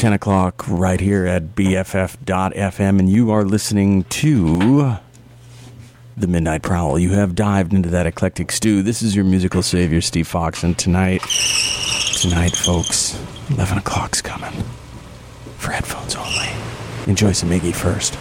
10 o'clock right here at BFF.FM, and you are listening to The Midnight Prowl. You have dived into that eclectic stew. This is your musical savior, Steve Fox, and tonight, tonight, folks, 11 o'clock's coming for headphones only. Enjoy some Iggy first.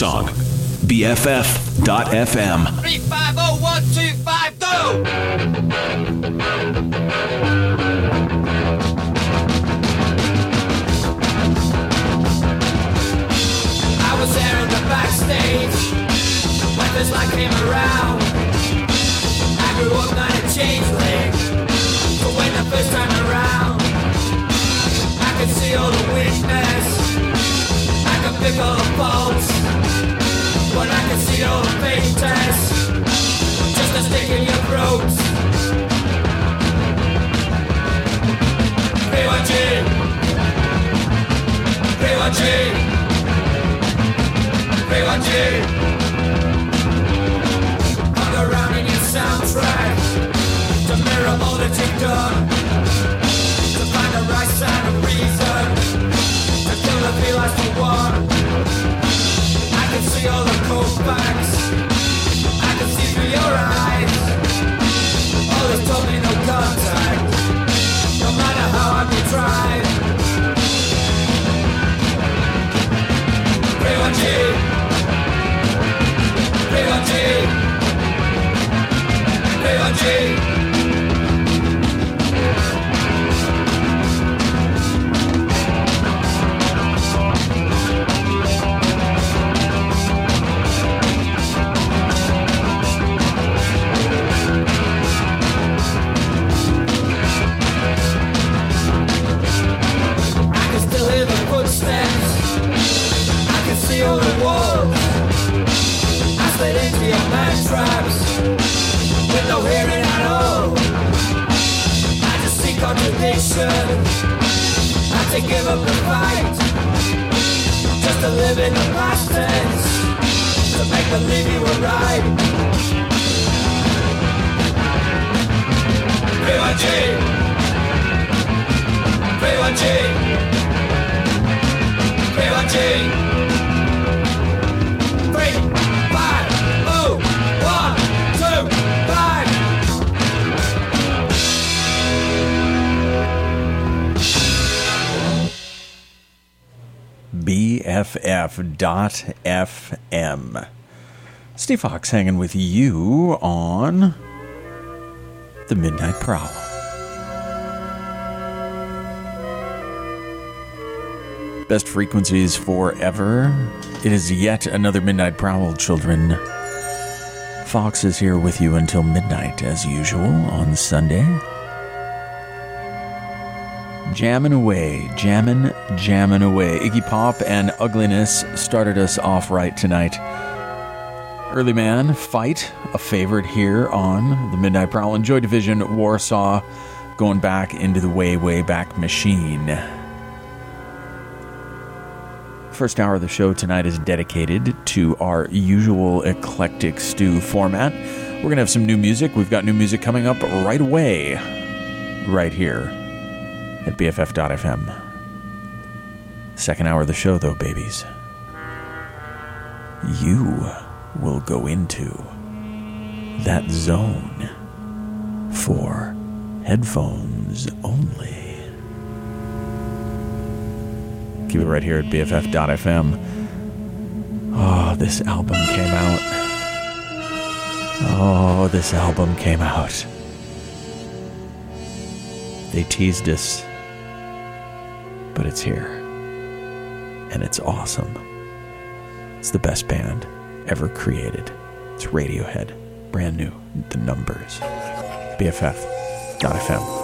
Song. BFF.FM. K1G. K1G. Hung around in your soundtrack to mirror all that you've done. To find the right of reason. For one. I can see all the cold facts. I can see through your eyes. No contact. No matter how hard tried. K1G. K1G. K1G. Can see all. I slid into your man traps with no hearing at all. I just see contradiction. I to give up the fight. Just to live in the past BFF.FM. Steve Fox hanging with you on the Midnight Prowl. Best frequencies forever. It is yet another Midnight Prowl, children. Fox is here with you until midnight, as usual, on Sunday. Jamming away, jammin', jammin' away. Iggy Pop and Ugliness started us off right tonight. Early Man, Fight, a favorite here on the Midnight Prowl. And Joy Division, Warsaw, going back into the way, way back machine. First hour of the show tonight is dedicated to our usual eclectic stew format. We're going to have some new music. We've got new music coming up right away, right here at BFF.fm. Second hour of the show, though, babies. You will go into that zone for headphones only. Keep it right here at BFF.fm. Oh, this album came out. Oh, this album came out. They teased us, but it's here. And it's awesome. It's the best band ever created. It's Radiohead. Brand new. The numbers. BFF.fm.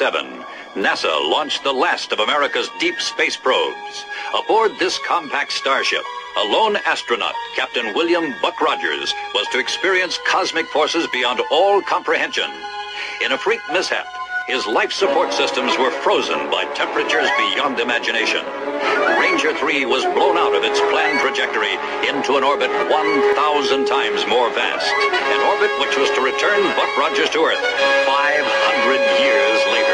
1987, NASA launched the last of America's deep space probes. Aboard this compact starship, a lone astronaut, Captain William Buck Rogers, was to experience cosmic forces beyond all comprehension. In a freak mishap, his life support systems were frozen by temperatures beyond imagination. Ranger 3 was blown out of its planned trajectory into an orbit 1,000 times more vast. An orbit which was to return Buck Rogers to Earth 500 years later.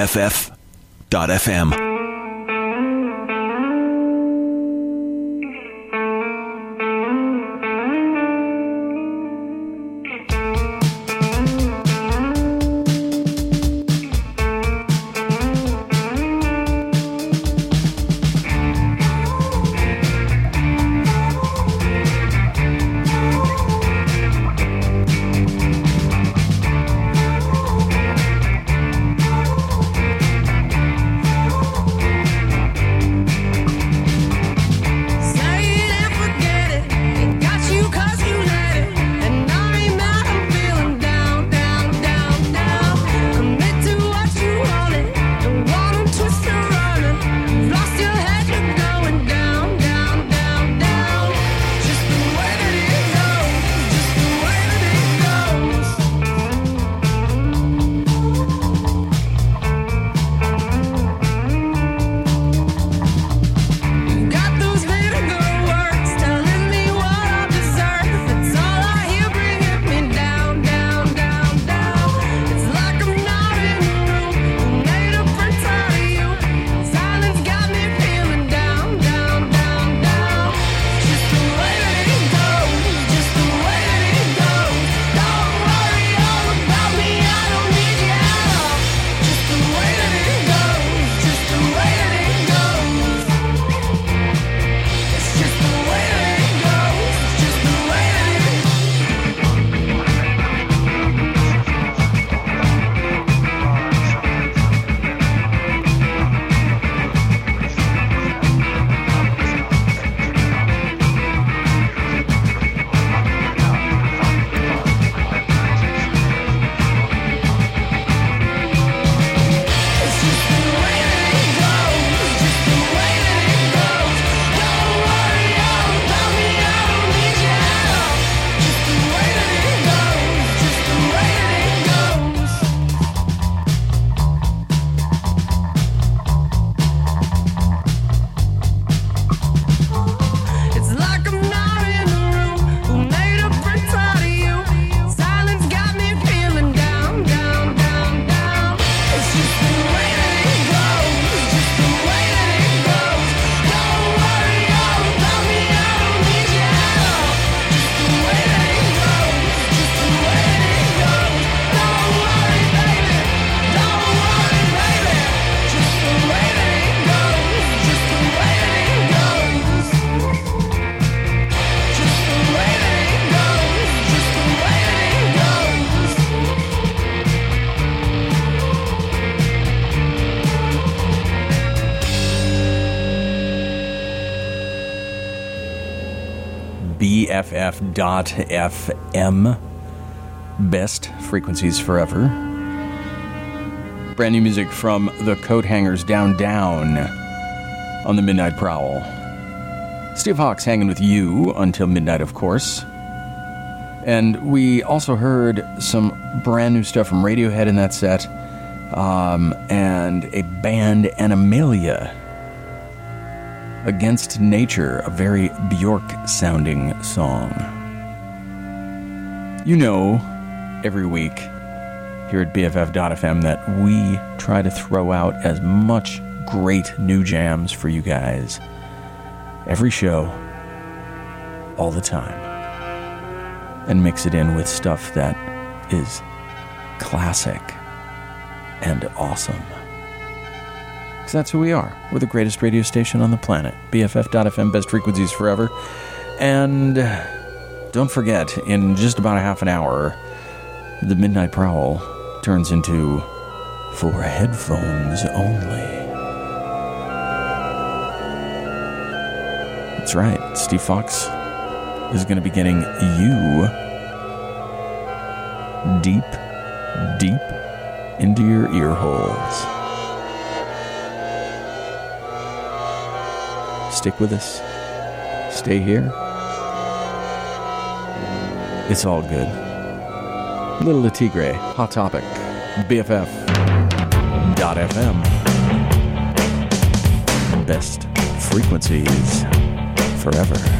BFF.FM. BFF.FM. Best frequencies forever. Brand new music from the Coathangers Down Down on the Midnight Prowl. Steve Fox hanging with you until midnight, of course. And we also heard some brand new stuff from Radiohead in that set, um, and a band Animalia Against Nature, a very Bjork sounding song. You know, every week here at BFF.FM that we try to throw out as much great new jams for you guys every show, all the time, and mix it in with stuff that is classic and awesome. Because that's who we are. We're the greatest radio station on the planet. BFF.FM, best frequencies forever. And uh, don't forget, in just about a half an hour, the Midnight Prowl turns into for headphones only. That's right, Steve Fox is going to be getting you deep, deep into your ear holes. Stick with us. Stay here. It's all good. Little Le Tigre, Hot Topic, BFF.FM. Best frequencies forever.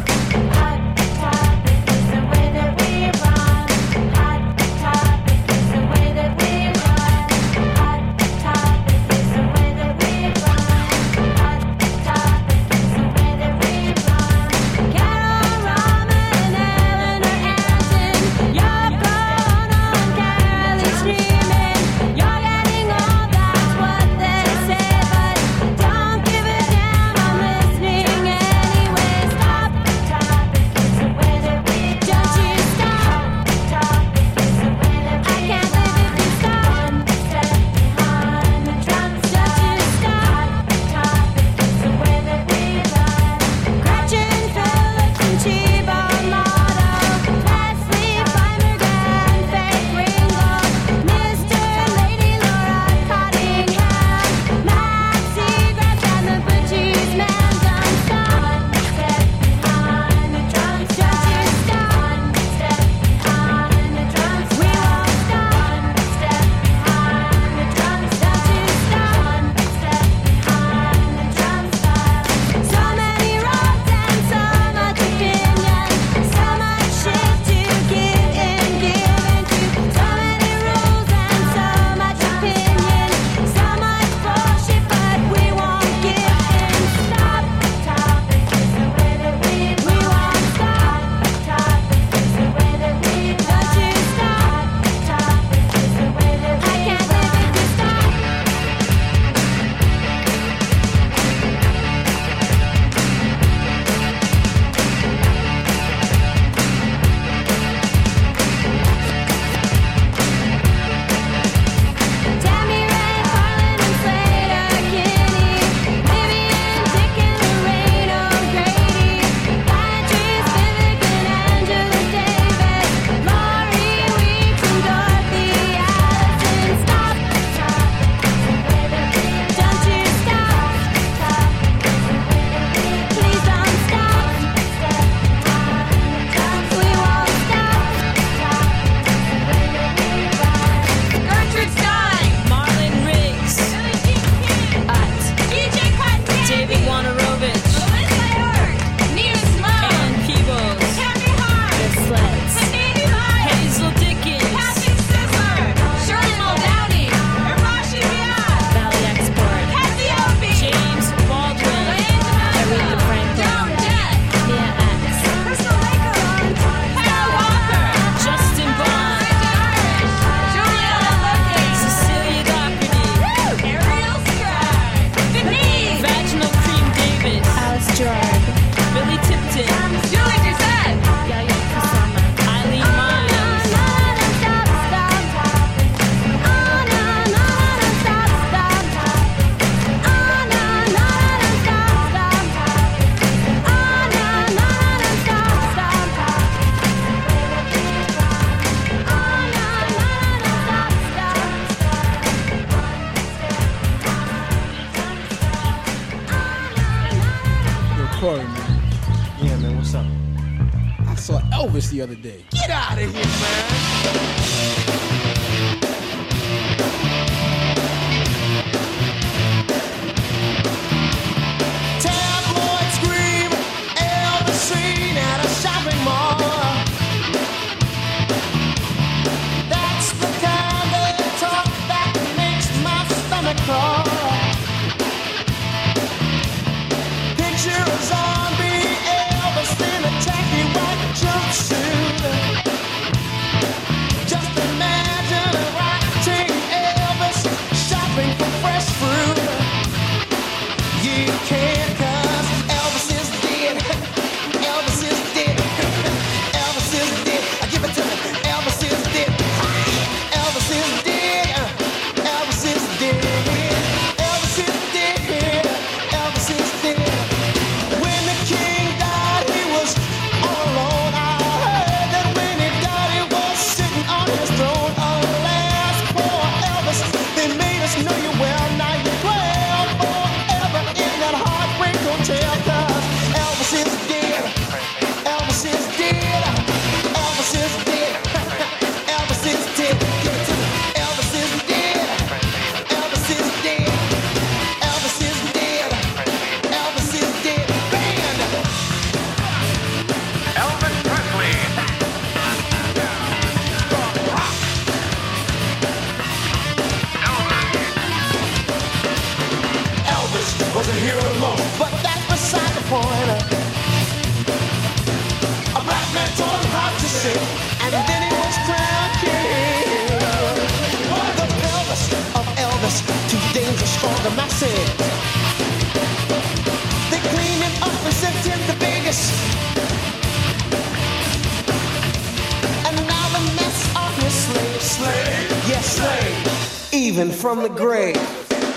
From the grave.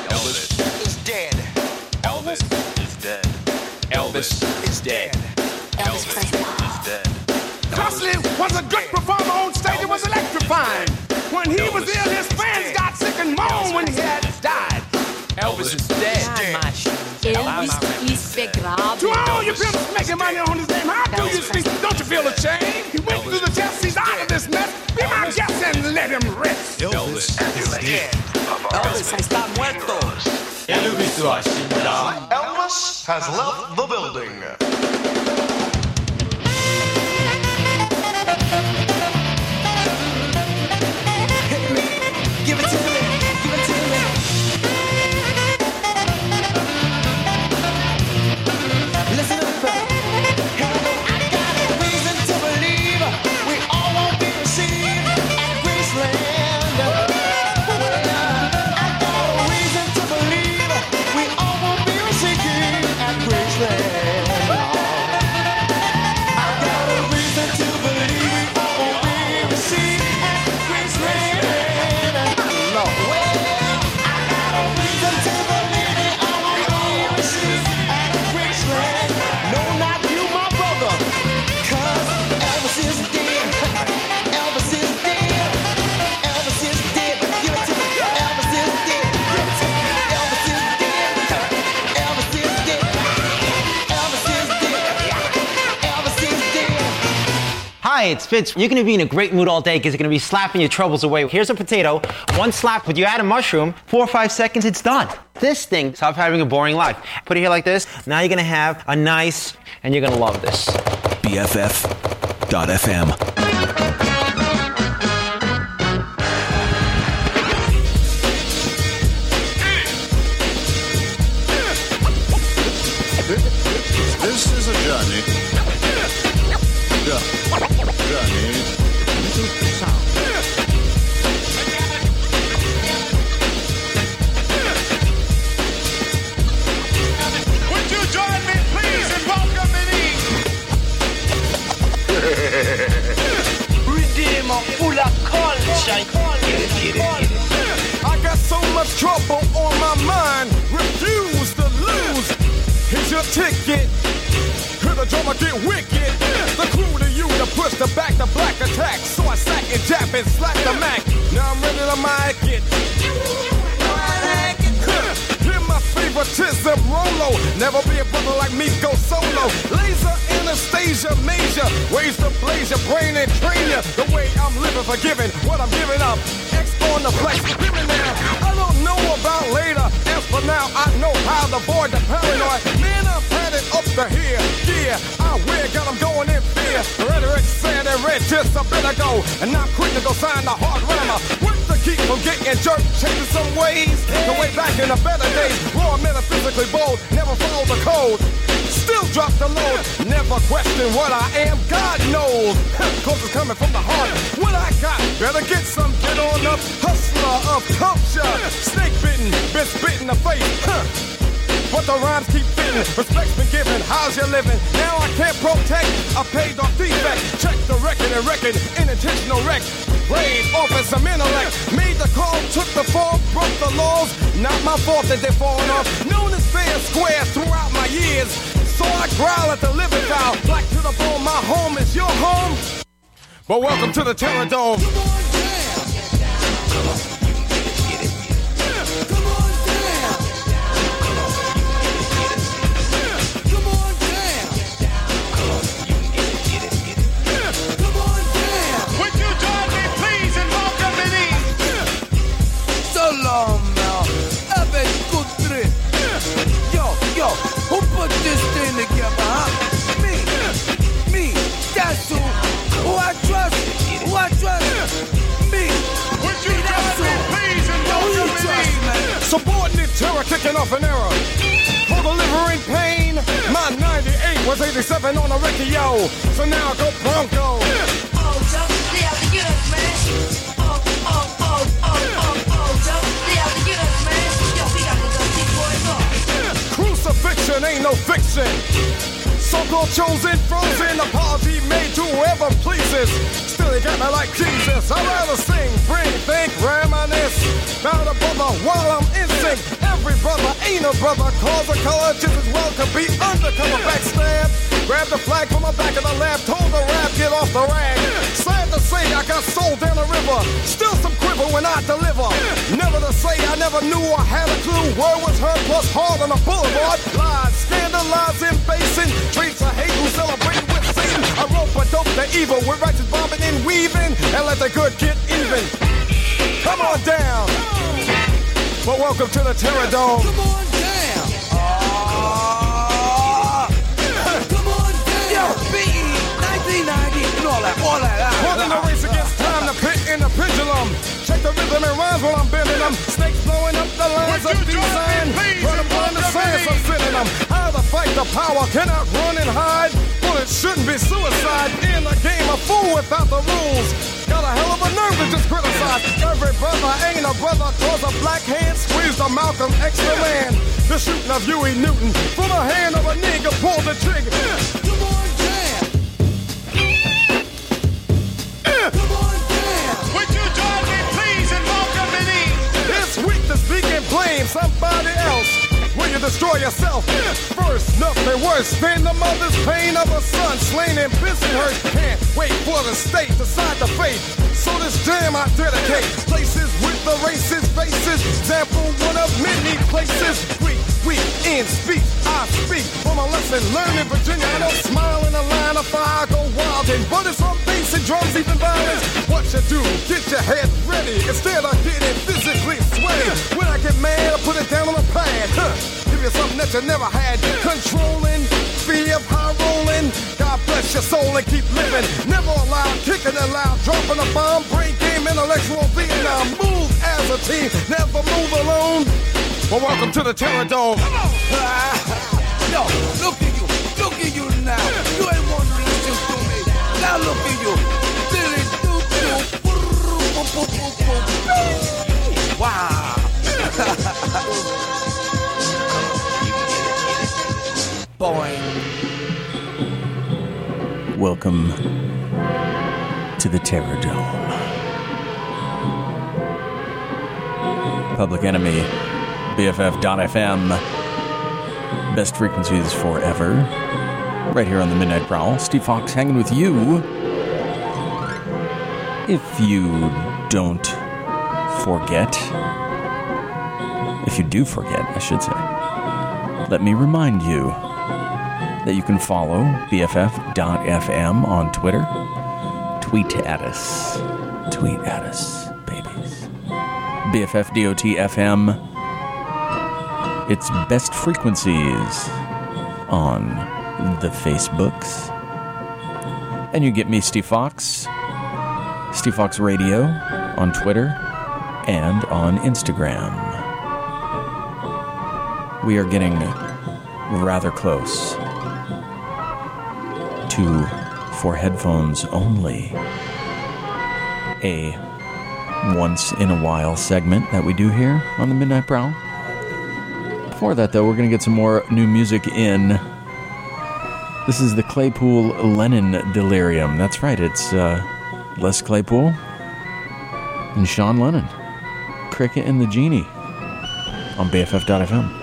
Elvis is dead. Elvis is dead. Elvis is dead. Elvis is dead. Presley was a great performer on stage. It was electrifying. When he was ill, his fans got sick and moaned when he had died. Elvis is dead. Elvis is begraben. To all you pimps making money on has left the building. It's Fitz. You're gonna be in a great mood all day because you're gonna be slapping your troubles away. Here's a potato, one slap, but you add a mushroom, four or five seconds, it's done. This thing, stop having a boring life. Put it here like this. Now you're gonna have a nice, and you're gonna love this. BFF.FM. attack. So I sack and jab and slap the Mac. Now I'm ready to mic it. Hear my favoritism, Rolo. Never be a brother like me, go solo. Laser Anastasia Major. Ways to blaze your brain and train you the way I'm living, forgiving what I'm giving up. X on the flex, living now. I don't know about later. As for now, I know how to avoid the paranoid. Man, I've to here. Yeah, I wear, got 'em going in fear. The rhetoric said and read just a bit ago. And now quick to go sign the hard rammer. What to keep from getting jerked, changing some ways. The way back in the better days. Raw, metaphysically bold, never follow the code. Still drop the load, never question what I am. God knows, cause it's coming from the heart. What I got, better get some, get on up. Hustler of culture, snake bitten, spit in the face. Huh. But the rhymes keep fitting, respect's been given. How's you living? Now I can't protect I paid off defect. Check the record and record, intentional wreck. Brave office some intellect. Made the call, took the fall, broke the laws. Not my fault that they're falling off. Known as fair square throughout my years. So I growl at the living foul. Black to the bone, my home is your home. But welcome to the Terrordome. Yo, yo, who put this thing together, huh? Me. Me. That's who. Who I trust. Who I trust. Me. Would you Me, that's me, who. please, and Yo, who you welcome me trust, man? Subordinate terror kicking off an error. For delivering pain, my 98 was 87 on a Ricky Yo. So now go Bronco. Oh, jump, they have to get us, man. Crucifixion ain't no fiction. So-called chosen, frozen, apology made to whoever pleases. He got me like Jesus. I'd rather sing, bring, think, reminisce. About a brother while I'm in sync. Every brother ain't a brother. Cause a color just as well could be undercover backstab. Grab the flag from the back of the lab. Told the rap, get off the rag. Sad to say, I got sold down the river. Still some quiver when I deliver. Never to say I never knew I had a clue. Word was heard plus hard on the boulevard. Lies, scandalizing, facing. Treats of hate who celebrate. I rope a dope the evil with righteous bombing and weaving. And let the good get even. Come on down. Well, welcome to the Terrordome. Come on down. Ah. Come on down. Yo, BE 1990 and all that, all that. a ah, race against time, the pit and the pendulum. Check the rhythm and rhymes while I'm bending them. Snakes blowing up the lines of you join me, design. Run upon the welcome science me? of sending them. To fight the power, cannot run and hide. Well, it shouldn't be suicide in a game of fool without the rules. Got a hell of a nerve to just criticize. Every brother ain't a brother, cause a black hand squeezed a Malcolm X the man. The shooting of Huey Newton from the hand of a nigga pulled the trigger. Come on down. Come on down. Would you join me, please, and welcome me It's weak to speak and blame somebody else. You destroy yourself? First, nothing worse than the mother's pain of a son slain in busy hurt. Can't wait for the state to side the fate. So this jam I dedicate. Places with the racist faces. Example one of many places. Weak, weak in speech. I speak from my lesson learned in Virginia. I don't smile in a line of fire. I go wild and but it's on and drums, even violence. What you do? Get your head ready instead of getting physically sweaty. When I get mad, I put it down on a pad. Huh. Give you something that you never had. Controlling, fear of high rolling. God bless your soul and keep living. Never allowed, kicking it loud, dropping a bomb, break game, intellectual Vietnam. Move as a team, never move alone. Well, welcome to the Terrordome. Yo, look at you. Look at you now. You ain't want to listen to me. Now look at you. Wow. Boing. Welcome to the Terrordome. Public Enemy, BFF.FM, best frequencies forever. Right here on the Midnight Prowl. Steve Fox hanging with you. If you don't forget, if you do forget, I should say, let me remind you that you can follow BFF.FM on Twitter. tweet at us. Tweet at us, babies. BFFDOT FM. It's best frequencies on the Facebooks. And you get me, Steve Fox, Steve Fox Radio on Twitter and on Instagram. We are getting rather close to for headphones only a once in a while segment that we do here on the Midnight Prowl. Before that, though, we're going to get some more new music in. This is the Claypool Lennon Delirium. That's right, it's uh, Les Claypool and Sean Lennon. Cricket and the Genie on BFF.fm.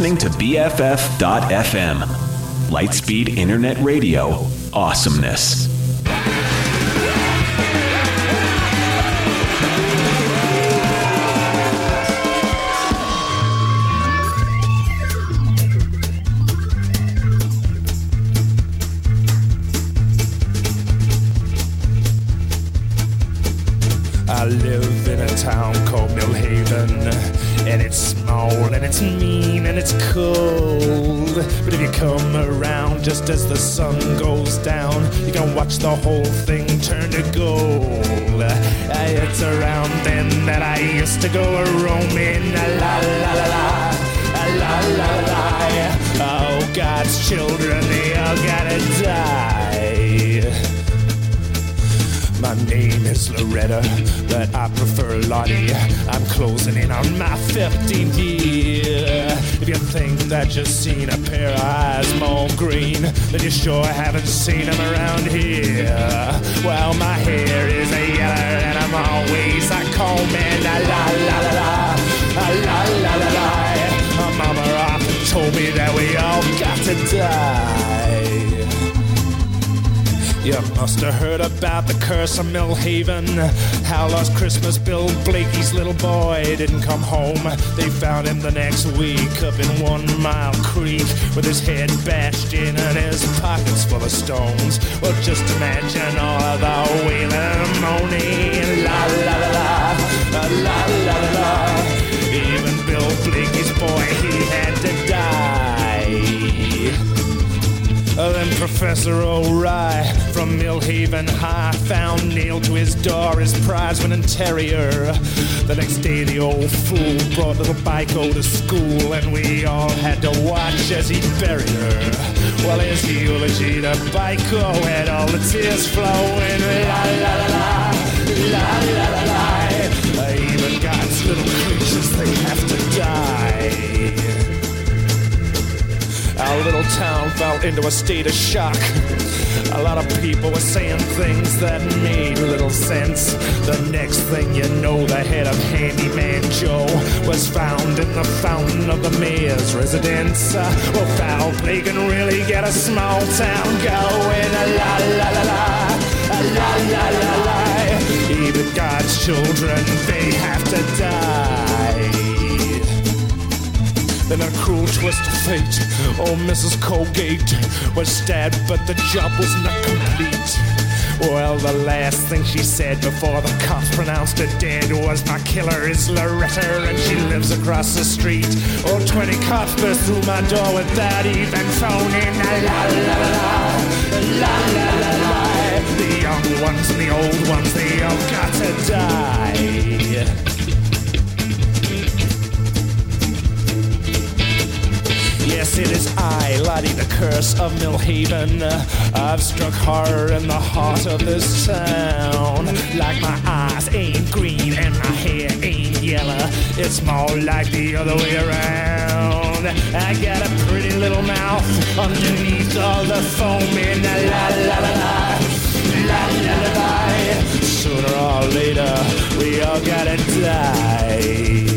listening to BFF.FM. Lightspeed Internet Radio. Awesomeness. As the sun goes down, you can watch the whole thing turn to gold. Uh, It's around then that I used to go a roaming. La la la la la. La la la. Oh, God's children, they all gotta die. My name is Loretta, but Prefer Lottie. I'm closing in on my 15th year. If you think that you've seen a pair of eyes more green, then you sure haven't seen them around here. Well, my hair is a yellow and I'm always a combing. La la la la la, la la la la la. My mama often told me that we all got to die. You must have heard about the curse of Millhaven. How last Christmas Bill Blakey's little boy didn't come home. They found him the next week up in One Mile Creek with his head bashed in and his pockets full of stones. Well, just imagine all of the wailing and moaning. La la la, la la la la la. Even Bill Blakey's boy, he had to Then Professor O'Rye from Millhaven High found nailed to his door his prize winning terrier. The next day, the old fool brought little Biko to school, and we all had to watch as he buried her. Well, his eulogy to Biko had all the tears flowing. La la la la, la la la la. Even God's little creatures, they have to die. Our little town fell into a state of shock. A lot of people were saying things that made little sense. The next thing you know, the head of Handyman Joe was found in the fountain of the mayor's residence. Well, foul play can really get a small town going. La la la la, la la la la. Even God's children, they have to die. Then a cruel twist of fate. Oh, Mrs. Colgate was stabbed, but the job was not complete. Well, the last thing she said before the cops pronounced her dead was my killer is Loretta and she lives across the street. Oh, 20 cops burst through my door without even phoning. La la la, la la la la. The young ones and the old ones, they all got to die. Yes, it is I, Lottie the Curse of Millhaven. I've struck horror in the heart of this town. Like my eyes ain't green and my hair ain't yellow. It's more like the other way around. I got a pretty little mouth underneath all the foaming. La la la la la. La la la la. Sooner or later, we all gotta die.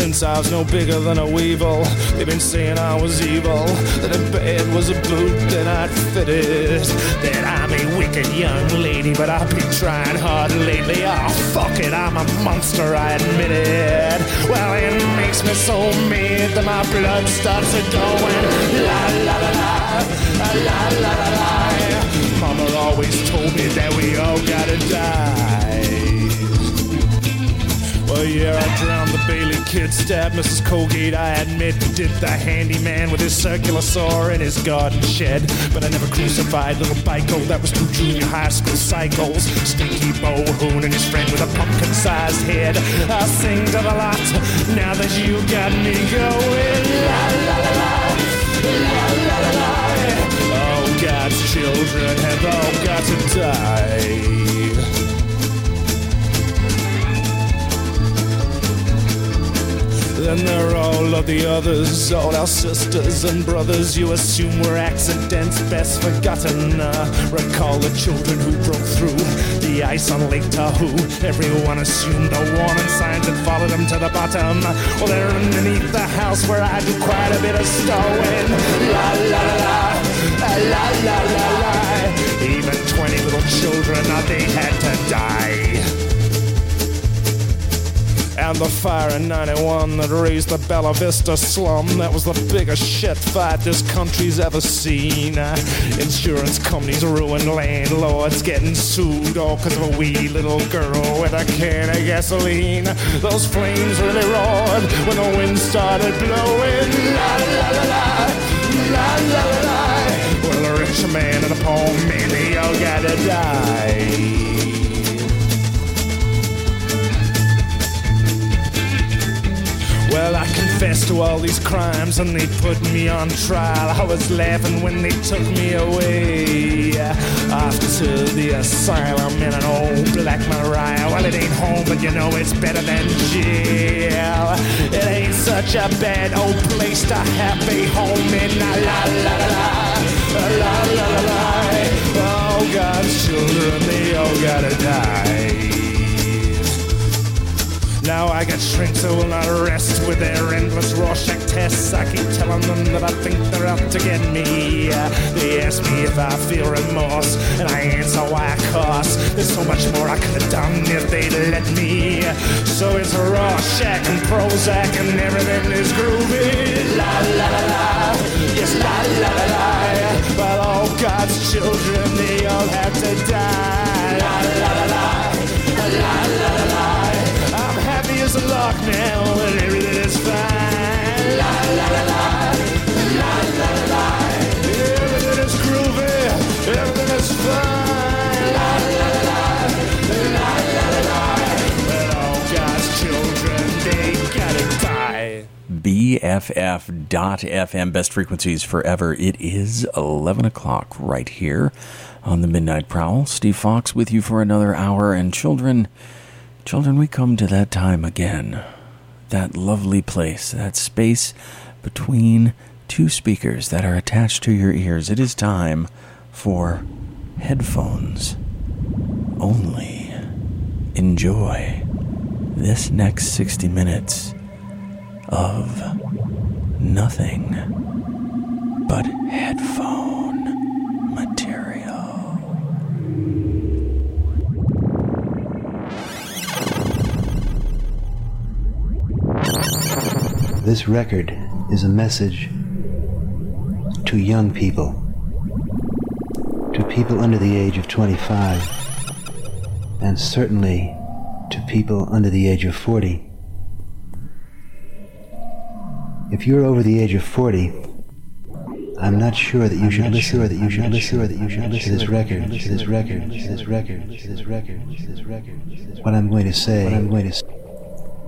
Since I was no bigger than a weevil, they've been saying I was evil. That a bed was a boot that I'd fitted. That I'm a wicked young lady, but I've been trying hard lately. Oh, fuck it, I'm a monster, I admit it. Well, it makes me so mad that my blood starts a going. La la la la, la la la la. Mama always told me that we all gotta die. Well, yeah, I drowned the Blakey kid, stabbed Mrs. Colgate, I admit. Did the handyman with his circular saw in his garden shed. But I never crucified little Biko, that was two junior high school cycles. Stinky Bo Hoon and his friend with a pumpkin sized head. I'll sing to the lot now that you got me going. La la la la, la la la la. Oh, God's children have all got to die. Then there are all of the others, all our sisters and brothers. You assume were accidents best forgotten. Uh, recall the children who broke through the the ice on Lake Tahoe. Everyone assumed the warning signs and followed them to the bottom. Well, they're underneath the house where I do quite a bit of stowing. La la la la, la la la la. Even 20 little children, uh, they had to die. And the fire in 91 that raised the Bella Vista slum. That was the biggest shit fight this country's ever seen. Insurance companies ruined landlords getting sued all because of a wee little girl with a can of gasoline. Those flames really roared when the wind started blowing. La la la la, la la la la. Well, a rich man and a poor man, they all gotta die. Well, I confessed to all these crimes and they put me on trial. I was laughing when they took me away off to the asylum in an old black Maria. Well, it ain't home, but you know it's better than jail. It ain't such a bad old place to have a home in. La la la la la la la la. Oh, God's children, they all gotta die. Now I got shrinks who will not rest with their endless Rorschach tests. I keep telling them that I think they're out to get me. They ask me if I feel remorse, and I answer why, cause there's so much more I could have done if they'd let me. So it's Rorschach and Prozac and everything is groovy. La la la la, yes la la la la. But all God's children, they all have to die. La la la, la la la la. Happy a lark now, and everything is fine. La la la la, la la la. Everything is groovy, everything is fine. La la, la la la la. But all God's children, they gotta die. BFF.FM, best frequencies forever. It is 11 o'clock right here on the Midnight Prowl. Steve Fox with you for another hour. And children, children, we come to that time again. That lovely place, that space between two speakers that are attached to your ears. It is time for headphones only. Enjoy this next 60 minutes of nothing but headphone material. This record is a message to young people, to people under the age of 25, and certainly to people under the age of 40. If you're over the age of 40, I'm not sure that you should listen. Sure that you should listen. Sure that you should listen to this record. To this record. To this record. To this record. To this record. What I'm going to say. What I'm going to say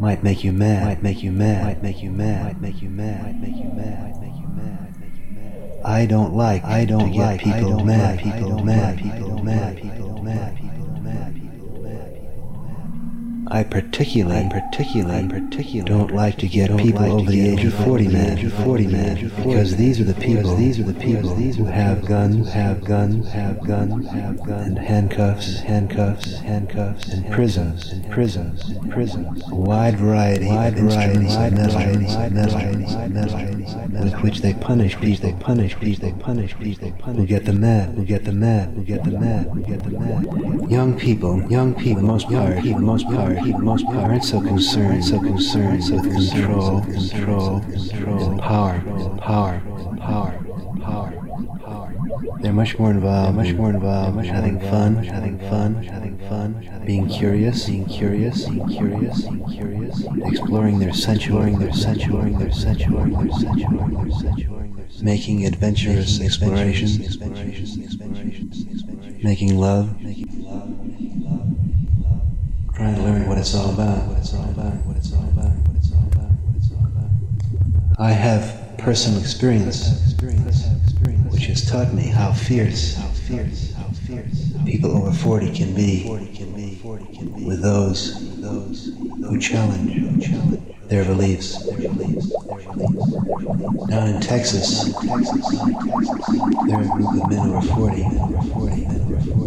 might make you mad. Might make you mad. Might make you mad. Might make you mad. Might make you mad. Might make you mad. I don't like. I don't like people mad. People mad. People mad. People mad. I particularly, I particularly, I particularly don't like to get people over the age of 40 mad, 40 mad, because these are the people, these are the people who have guns, have guns, have guns, have guns, and handcuffs, handcuffs, handcuffs, and prisons, and prisons, and prisons, a wide variety, wide variety, wide varieties, with which they punish people, they punish people, they punish people, they punish, who get them mad, who get them mad, who get them mad, who get them mad. Young people, young people, most part, most part, most part, aren't so concerned, so concerned with control, control, control, power, power, power, power, power. They're much more involved, much more involved, much having fun, much having fun, much having fun, being curious, being curious, being curious, being curious, exploring their sensual, their sensual, their sensual, their sensual, their sensual, making adventurous explorations, making love, making love, trying to learn what it's all about, what it's all about, what it's all about, what it's all about, what it's all about. I have personal experience, which has taught me how fierce, how fierce, how fierce people over 40 can be with those who challenge their beliefs Down in Texas, there are a group of men over 40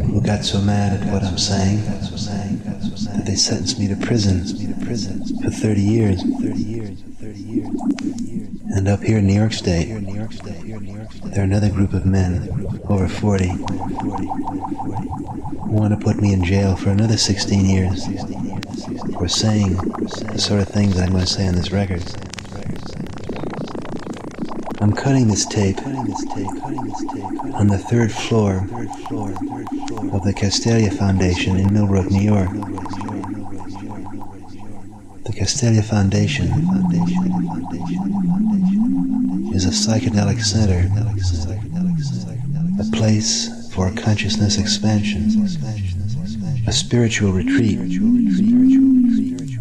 who got so mad at what I'm saying that they sentenced me to prison for 30 years. And up here in New York State, there are another group of men over 40 who want to put me in jail for another 16 years for saying the sort of things I'm going to say on this record. I'm cutting this tape on the third floor of the Castalia Foundation in Millbrook, New York. The Castalia Foundation is a psychedelic center, a place for consciousness expansion, a spiritual retreat,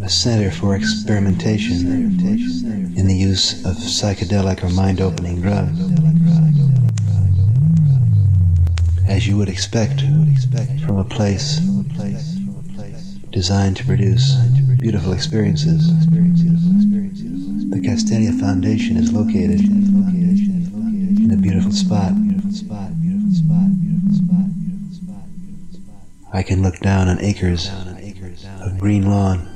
a center for experimentation in the use of psychedelic or mind opening drugs. As you would expect from a place designed to produce beautiful experiences. The Castalia Foundation is located in a beautiful spot. I can look down on acres of green lawn.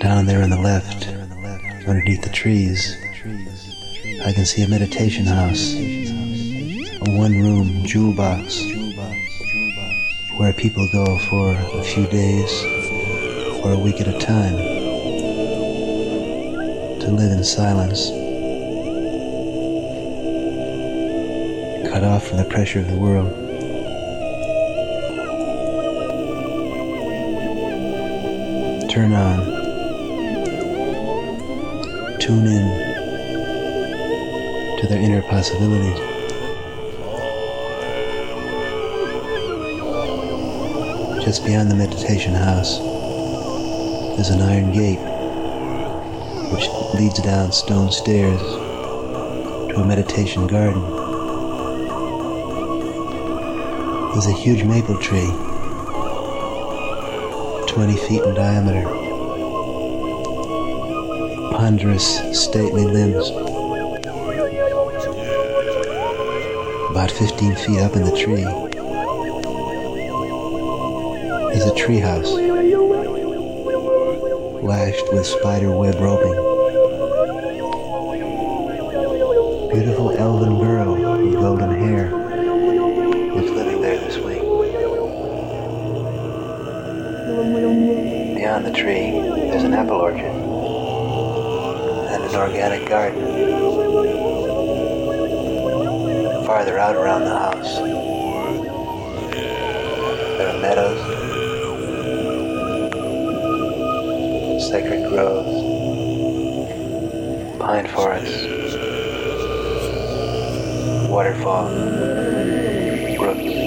Down there on the left, underneath the trees, I can see a meditation house, a one room jewel box, where people go for a few days or a week at a time to live in silence, cut off from the pressure of the world. Turn on, tune in to their inner possibilities. Just beyond the meditation house, there's an iron gate which leads down stone stairs to a meditation garden. There's a huge maple tree, 20 feet in diameter, ponderous, stately limbs. About 15 feet up in the tree is a treehouse lashed with spider web roping. Beautiful elven girl the tree, there's an apple orchard and an organic garden. Farther out around the house, there are meadows, sacred groves, pine forests, waterfall, brooks.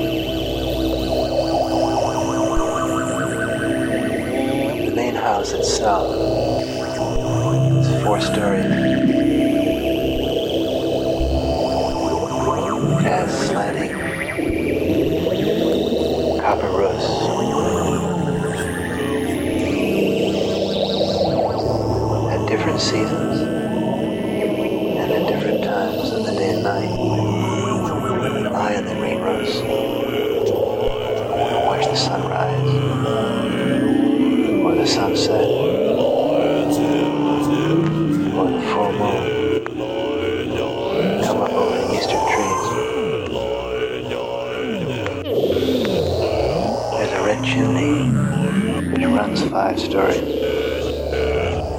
House itself. Is four stories. It has slanting copper roofs. At different seasons and at different times of the day and night, lie in the green roofs watch the sunrise stories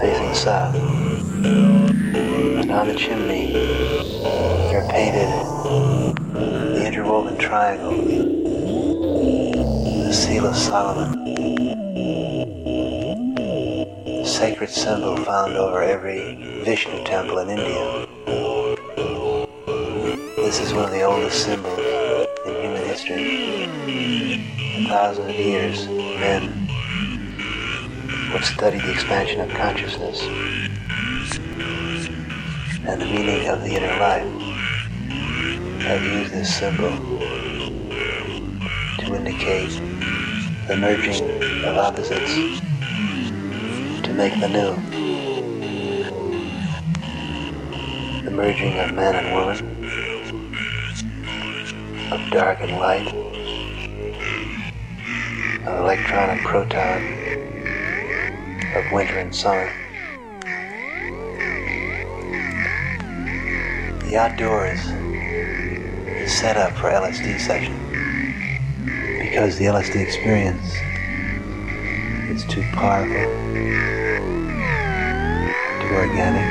facing south. And on the chimney there are painted the interwoven triangle, the seal of Solomon, the sacred symbol found over every Vishnu temple in India. This is one of the oldest symbols in human history. A thousand years, men would study the expansion of consciousness and the meaning of the inner life. I have used this symbol to indicate the merging of opposites, to make the new. The merging of man and woman, of dark and light, of electron and proton, of winter and summer. The outdoors is set up for LSD session because the LSD experience is too powerful, too organic,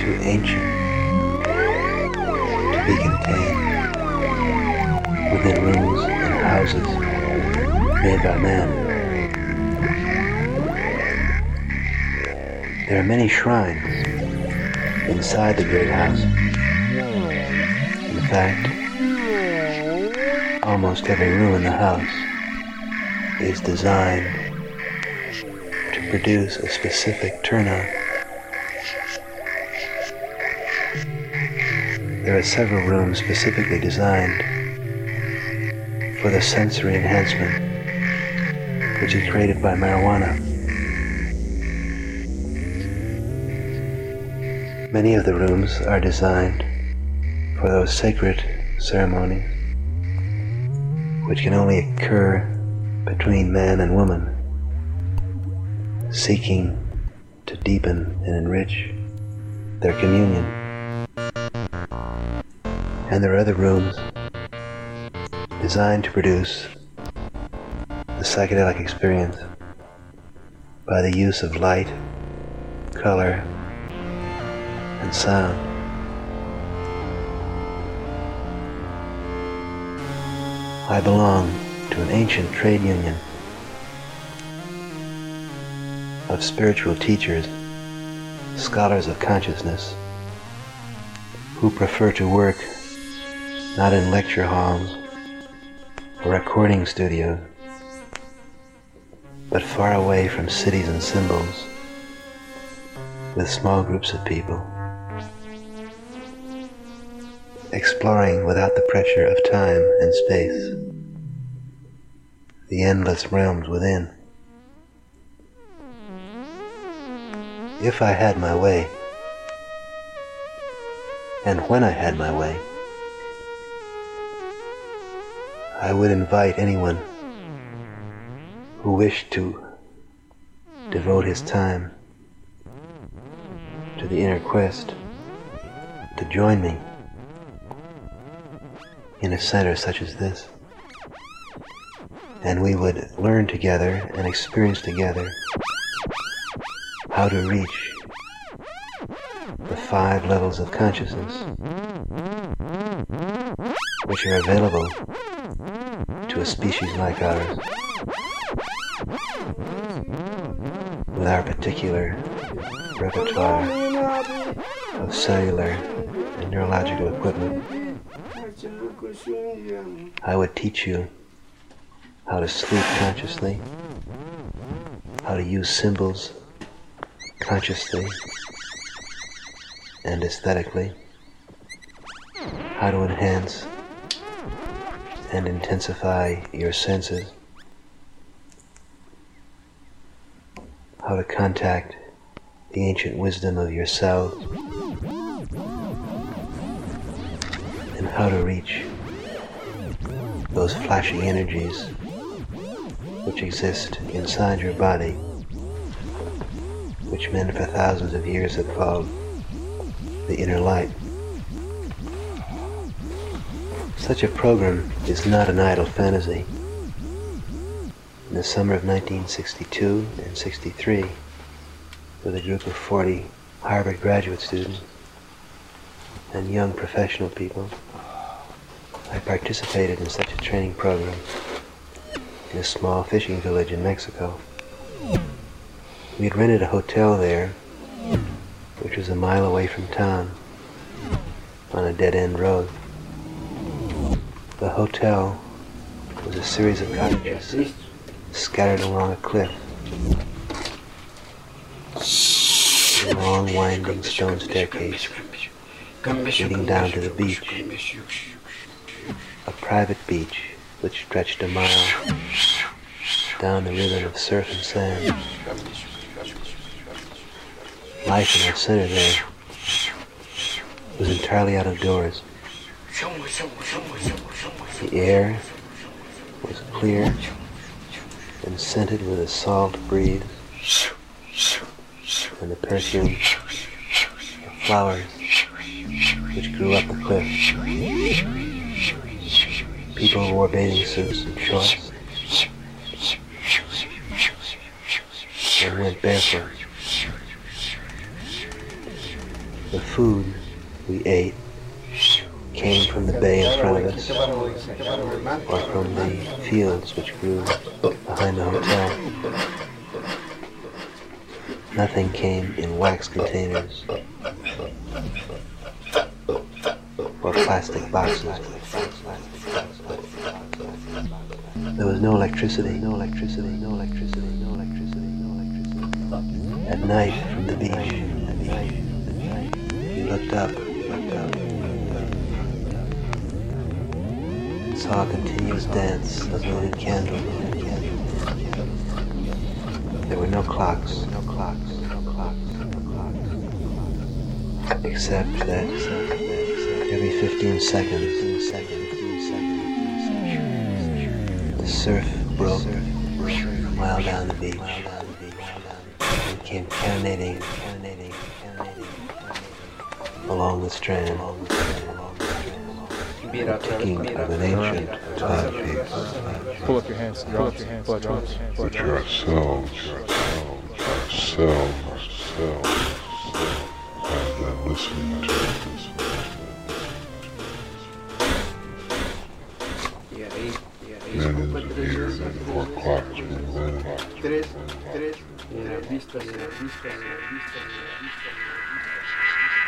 too ancient to be contained within rooms and houses made by man. There are many shrines inside the great house. In fact, almost every room in the house is designed to produce a specific turn on. There are several rooms specifically designed for the sensory enhancement which is created by marijuana. Many of the rooms are designed for those sacred ceremonies which can only occur between man and woman, seeking to deepen and enrich their communion. And there are other rooms designed to produce the psychedelic experience by the use of light, color, sound. I belong to an ancient trade union of spiritual teachers, scholars of consciousness, who prefer to work not in lecture halls or recording studios, but far away from cities and symbols with small groups of people, exploring without the pressure of time and space the endless realms within. If I had my way, and when I had my way, I would invite anyone who wished to devote his time to the inner quest to join me in a center such as this. And we would learn together and experience together how to reach the five levels of consciousness which are available to a species like ours with our particular repertoire of cellular and neurological equipment. I would teach you how to sleep consciously, how to use symbols consciously and aesthetically, how to enhance and intensify your senses, how to contact the ancient wisdom of yourself, how to reach those flashy energies which exist inside your body, which men for thousands of years have called the inner light. Such a program is not an idle fantasy. In the summer of 1962 and 63, with a group of 40 Harvard graduate students and young professional people, I participated in such a training program in a small fishing village in Mexico. We had rented a hotel there, which was a mile away from town, on a dead-end road. The hotel was a series of cottages scattered along a cliff. A long winding stone staircase leading down to the beach. A private beach which stretched a mile down the ribbon of surf and sand. Life in our center there was entirely out of doors. The air was clear and scented with a salt breeze and the perfume of flowers which grew up the cliff. People wore bathing suits and shorts and went barefoot. The food we ate came from the bay in front of us or from the fields which grew behind the hotel. Nothing came in wax containers or plastic boxes. There was no electricity, no electricity, no electricity, no electricity, no electricity. At night from the beach, at night, at night, looked up, looked up, and saw a continuous dance. Of lighted candles. There were no clocks, no clocks, no clocks, no clocks. Except that every 15 seconds, the surf broke a mile down the beach and came cannonading, cannonading, cannonading along the strand. Ticking of an ancient timepiece. Pull up your hands. Pull up your hands. Pull up your hands. Pull up But your you're hands. ourselves, ourselves, ourselves, ourselves, have been listening to before clocks were invented.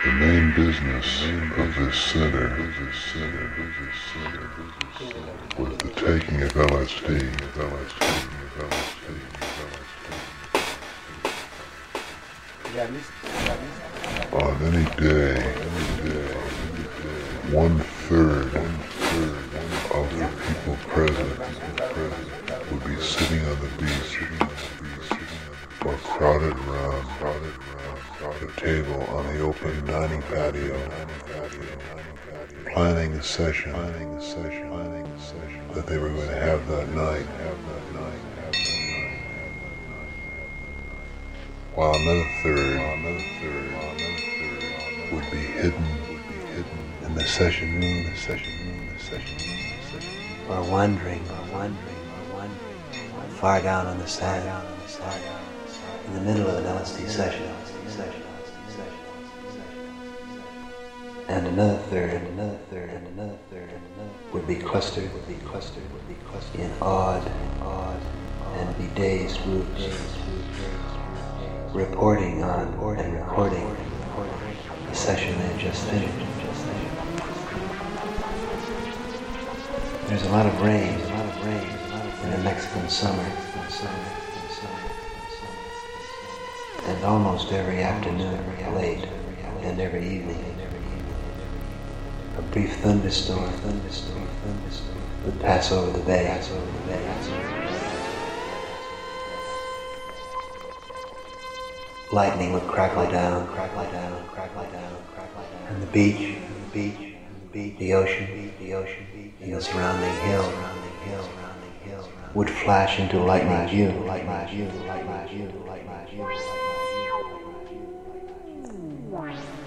The main business of this center was the taking of LSD. On any day, one third, one third present, would be sitting on the beach, the the or crowded around, a table on the open dining patio, planning a session, that they were going to have that night. While another third, would be hidden in the session room, the session room, the session room, Or wandering, or wandering, or wandering, far down on the sand, on the sand, in the middle of an LSD session. And another third, and another third, and another third, and another. Would be clustered, would be clustered, would be clustered. In odd, odd, and bedazed groups, reporting on and recording the session they had just finished. There's a lot of rain, a lot of rain in the Mexican summer. And almost every afternoon, late, and every evening, a brief thunderstorm, thunderstorm, thunderstorm would pass over the bay. Lightning would crackle down, crackle down, crackle down, crackle down. And the beach, the beach, the beach, the ocean, the ocean, and the surrounding hill, would flash into lightning view.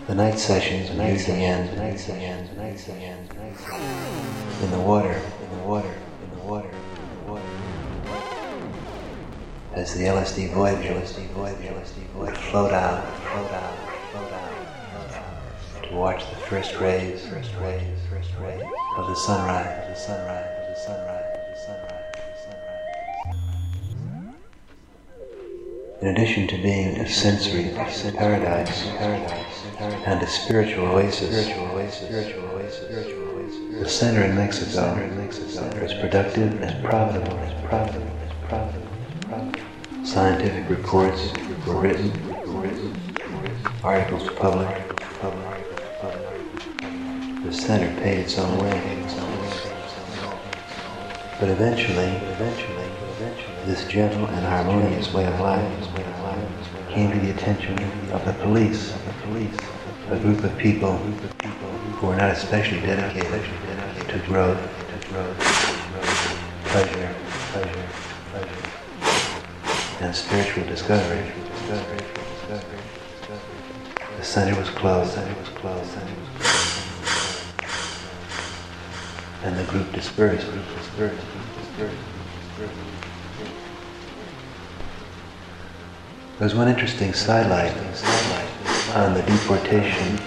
The night sessions would near the end, the night sessions, the night sessions, the night. In the water, in the water, in the water, in the water. As the LSD Voyager, LSD Voyager, LSD would float out, float out, float out, float out, to watch the first rays, first rays of the sunrise, of the sunrise, of the sunrise, of the sunrise, of the sunrise. In addition to being a sensory paradise, paradise, and a spiritual oasis, spiritual oasis, spiritual oasis, spiritual oasis, the center in Mexico, is productive and profitable, as profitable, as profitable, profitable. Scientific reports were written, articles published, published. The center paid its own way. But eventually, eventually, this gentle and harmonious way of life came to the attention of the police, a group of people who were not especially dedicated to growth, pleasure, and spiritual discovery. The center was closed, and the group dispersed. Group dispersed. There There's one interesting sidelight on the deportation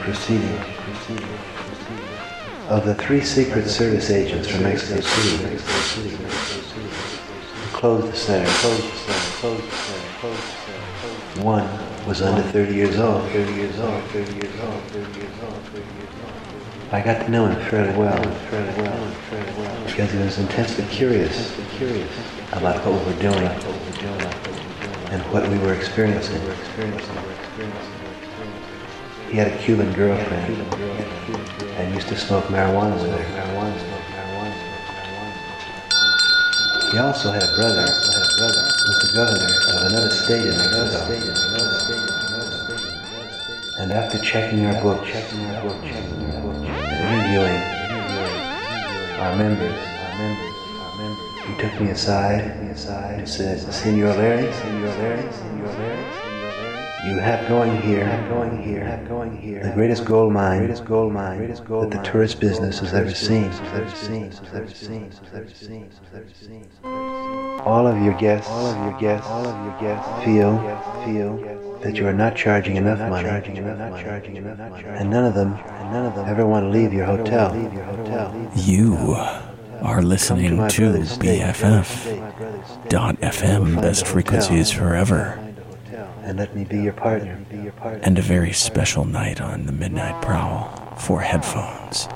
proceeding. Of the three Secret Service agents from Mexico City closed the center, one was under 30 years old. 30 years old. 30 years old. 30 years old. 30 years old. I got to know him fairly well, fairly well, fairly well, because he was intensely curious, about what we were doing, and what we were experiencing. He had a Cuban girlfriend and used to smoke marijuana with her. He also had a brother, who was the governor of another state in Mexico. And after checking our books, and interviewing our members, he took me aside and said, Senor Larry, Senor Larry, Senor Larry, you have going here, going here, going here, the greatest gold mine, greatest gold mine that the tourist business has ever seen, ever seen, ever seen, ever seen, ever seen. All of your guests, all of your guests, all of your guests feel, feel that you are not charging enough money, and none of them, and none of them ever want to leave your hotel. You are listening to BFF.FM, best frequencies forever. And let me be your partner. And a very special night on the Midnight Prowl for headphones.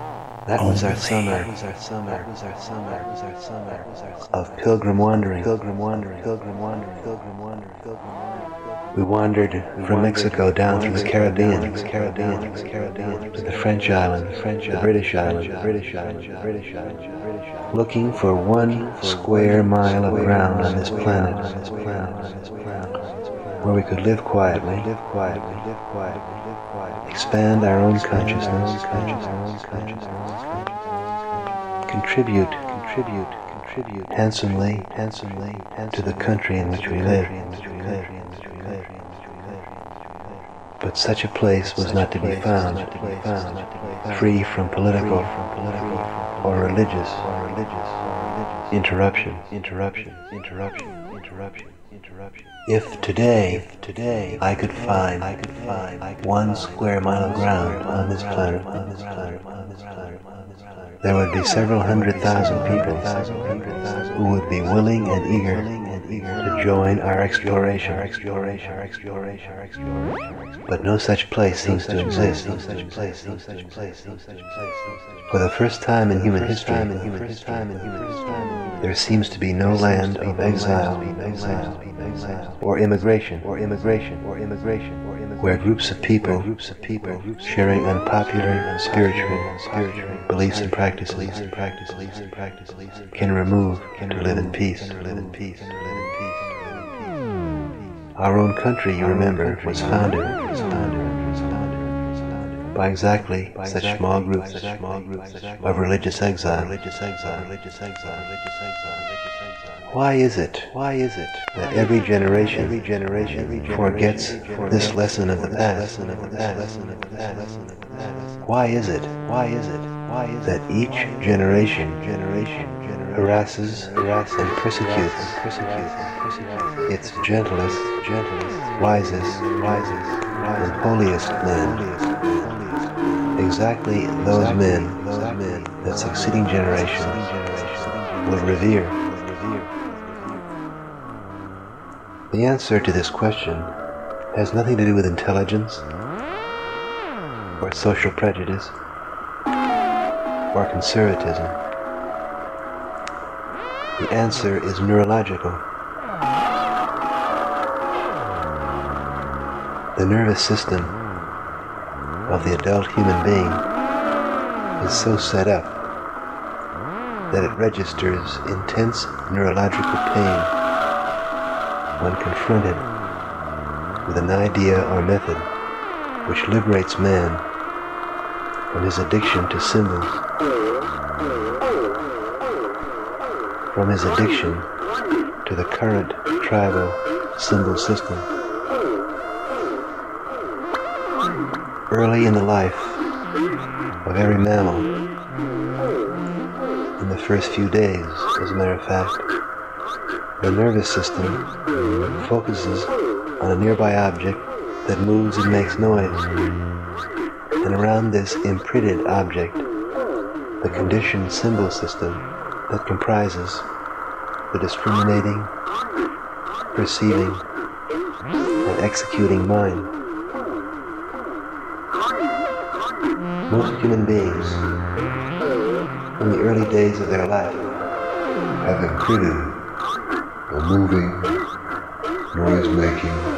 That was our summer. Was our summer. Was our summer. Was our summer. Was our summer. Of pilgrim wandering. Pilgrim wandering. Pilgrim wandering. Pilgrim wandering. Pilgrim wandering. We wandered from Mexico down through the Caribbean, the Caribbean, the Caribbean, to the French islands, the British islands, the British islands, British islands, British islands, looking for one square mile of ground on this planet, on this planet, on this planet, where we could live quietly, live quietly, live quietly, live quietly, expand our own consciousness, consciousness, consciousness, contribute, contribute, contribute handsomely, handsomely, to the country in which we live. But such a place was not to be found, free from political or religious interruption, interruption, interruption, interruption, interruption. If today, if today I could find, I could find one square mile of ground on this planet, on this planet, on this planet, on this planet, there would be several hundred thousand people who would be willing and eager to join our exploration, exploration, exploration, exploration. But no such place seems to exist. No such place, no such place, no such place. For the first time in human history, there seems to be no land of exile or immigration. Or immigration. Or immigration. Or immigration. Where groups of people groups of people sharing unpopular spiritual spiritual beliefs and practices and practices. And practices. can remove can to live in peace. to live in peace. To live in peace. Our own country you remember was founded was founded was founded by exactly such small groups of religious exile why is it? Why is it that every generation, every generation forgets this lesson of the past? Why is it? Why is it? Why is that each generation, generation, harasses, harasses, and persecutes, persecutes, its gentlest, gentlest, wisest, wisest, and holiest men? Exactly those men, those men that succeeding generations will revere. The answer to this question has nothing to do with intelligence or social prejudice or conservatism. The answer is neurological. The nervous system of the adult human being is so set up that it registers intense neurological pain when confronted with an idea or method which liberates man from his addiction to symbols, from his addiction to the current tribal symbol system. Early in the life of every mammal, in the first few days, as a matter of fact, the nervous system focuses on a nearby object that moves and makes noise. And around this imprinted object, the conditioned symbol system that comprises the discriminating, perceiving, and executing mind. Most human beings, from the early days of their life, have imprinted moving, noise-making. event,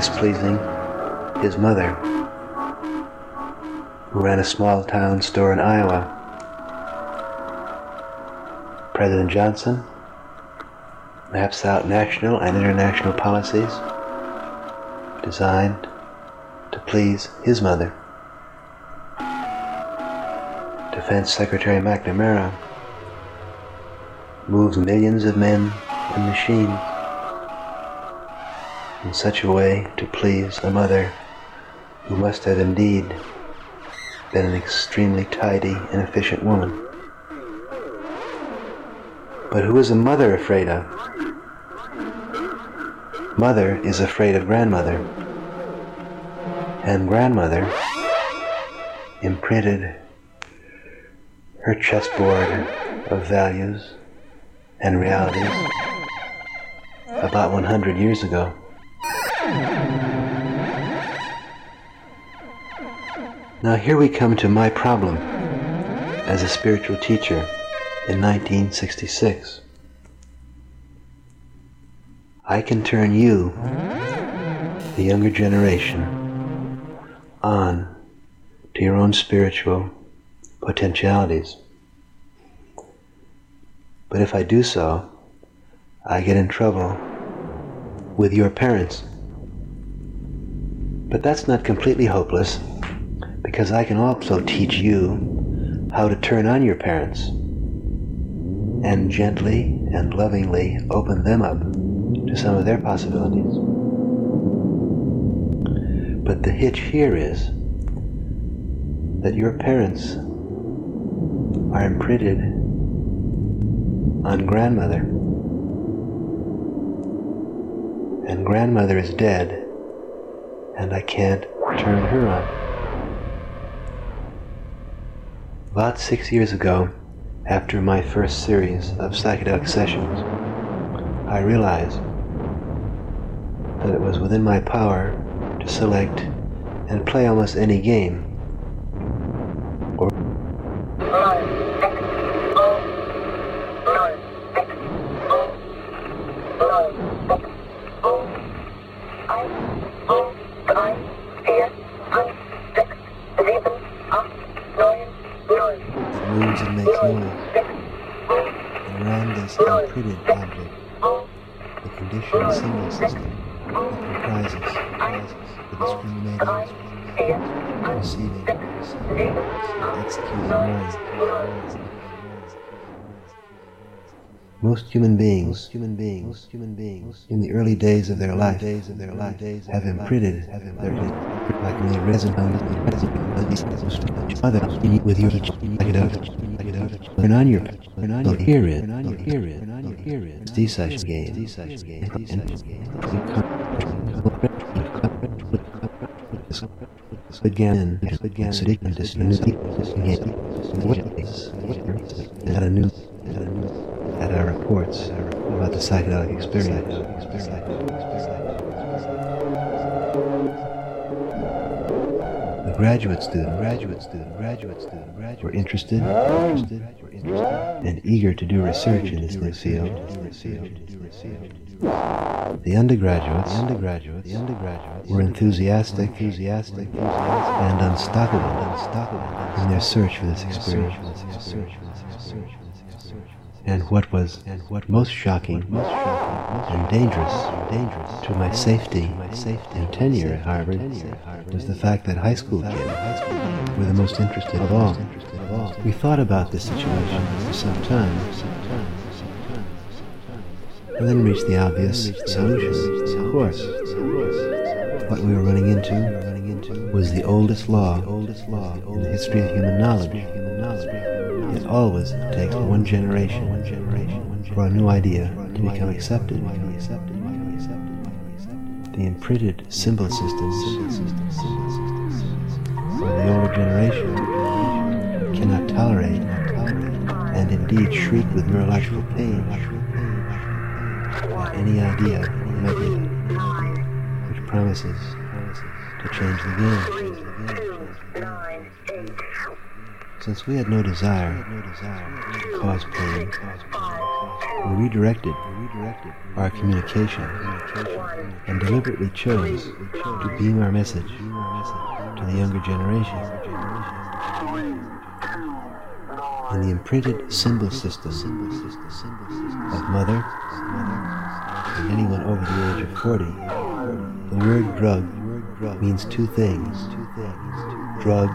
displeasing his mother, who ran a small town store in Iowa. President Johnson maps out national and international policies designed to please his mother. Defense Secretary McNamara moves millions of men and machines in such a way to please a mother who must have indeed been an extremely tidy and efficient woman. But who is a mother afraid of? Mother is afraid of grandmother. And grandmother imprinted her chessboard of values and realities about 100 years ago. Now, here we come to my problem as a spiritual teacher in 1966. I can turn you, the younger generation, on to your own spiritual potentialities. But if I do so, I get in trouble with your parents. But that's not completely hopeless, because I can also teach you how to turn on your parents and gently and lovingly open them up to some of their possibilities. But the hitch here is that your parents are imprinted on grandmother. And grandmother is dead, and I can't turn her on. About six years ago, after my first series of psychedelic sessions, I realized that it was within my power to select and play almost any game. Or that moves and makes noise. And around this imprinted object, the conditioned symbol system that comprises the discriminating, receiving, executing mind. Most human beings, human beings, human beings, in the early days of their life, days of their life, have imprinted, have imprinted, like the resin other with your like it out, like it out, turn on your, turn on your, hear it, on your, hear it, turn on your, hear it, it's D-session game, D-session game, Again, again, again, disunity, at a new, at a new, at our reports about the psychedelic experience. The graduate student, graduate student, graduate student, graduate were interested, interested, and eager to do research in this new field. The undergraduates, the undergraduates, the undergraduates were enthusiastic, enthusiastic, and unstoppable, unstoppable in their search for this experience. And what was and what most shocking, most shocking and dangerous, dangerous to my safety, my safety and tenure at Harvard was the fact that high school kids were the most interested of all. We thought about this situation for some time, and then reached the obvious solution. Of course, what we were running into was the oldest law in the history of human knowledge. It always takes one generation for a new idea to become accepted. The imprinted symbol systems of the older generation cannot tolerate and indeed shriek with neurological pain at any idea method which promises to change the game. Since we had no desire to cause pain, we redirected our communication and deliberately chose to beam our message to the younger generation. In the imprinted symbol system of mother and anyone over the age of 40, the word drug means two things. Drug,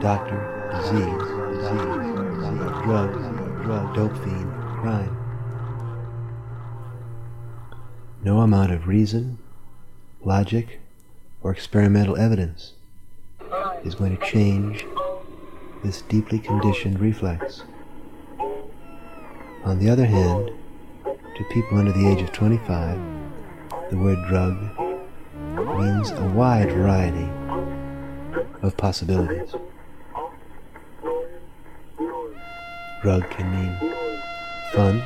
doctor, disease, drug, drug, dope fiend, crime. No amount of reason, logic, or experimental evidence is going to change this deeply conditioned reflex. On the other hand, to people under the age of 25, the word drug means a wide variety of possibilities. Drug can mean fun,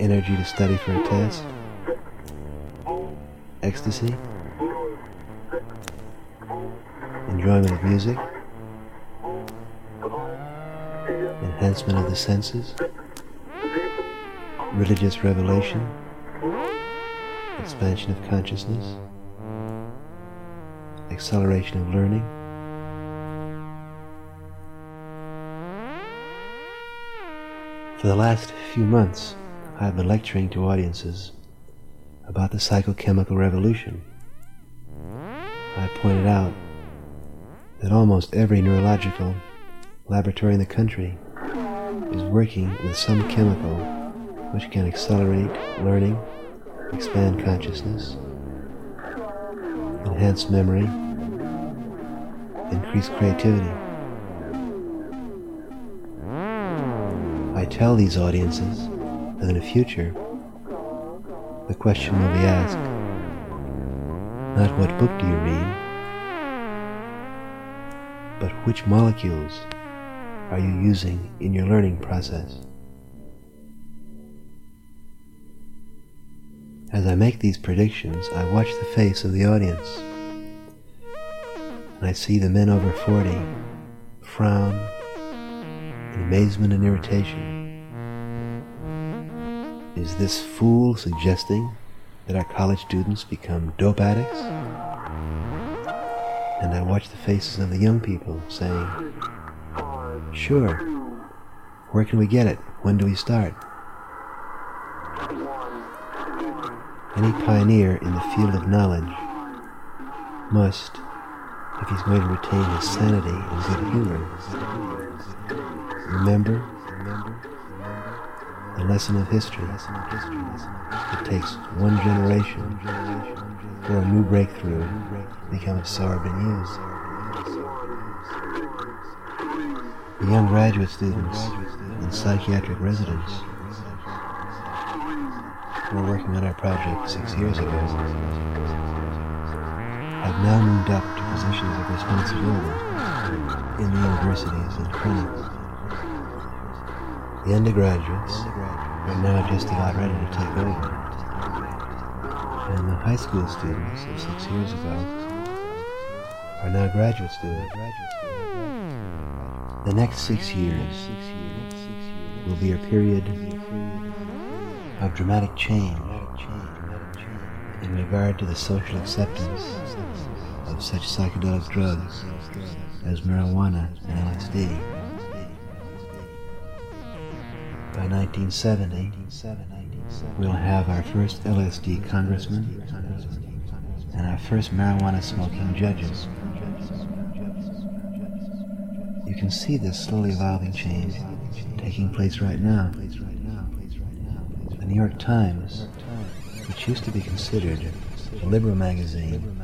energy to study for a test, ecstasy, enjoyment of music, enhancement of the senses, religious revelation, expansion of consciousness, acceleration of learning. For the last few months, I've been lecturing to audiences about the psychochemical revolution. I pointed out that almost every neurological laboratory in the country is working with some chemical which can accelerate learning, expand consciousness, enhance memory, increase creativity. I tell these audiences that in the future, the question will be asked not what book do you read, but which molecules are you using in your learning process? As I make these predictions, I watch the face of the audience, and I see the men over 40 frown in amazement and irritation. Is this fool suggesting that our college students become dope addicts? And I watch the faces of the young people saying, Sure. Where can we get it? When do we start? Any pioneer in the field of knowledge must, if he's going to retain his sanity and good humor, remember remember, remember. the lesson of history. It takes one generation for a new breakthrough to become absorbed and used. The young graduate students and psychiatric residents who were working on our project six years ago have now moved up to positions of responsibility in the universities and clinics. The undergraduates are now just about ready to take over. And the high school students of six years ago are now graduate students. The next six years will be a period of dramatic change in regard to the social acceptance of such psychedelic drugs as marijuana and LSD. By 1970, we'll have our first LSD congressman and our first marijuana smoking judges. You can see this slowly evolving change taking place right now. The New York Times, which used to be considered a liberal magazine,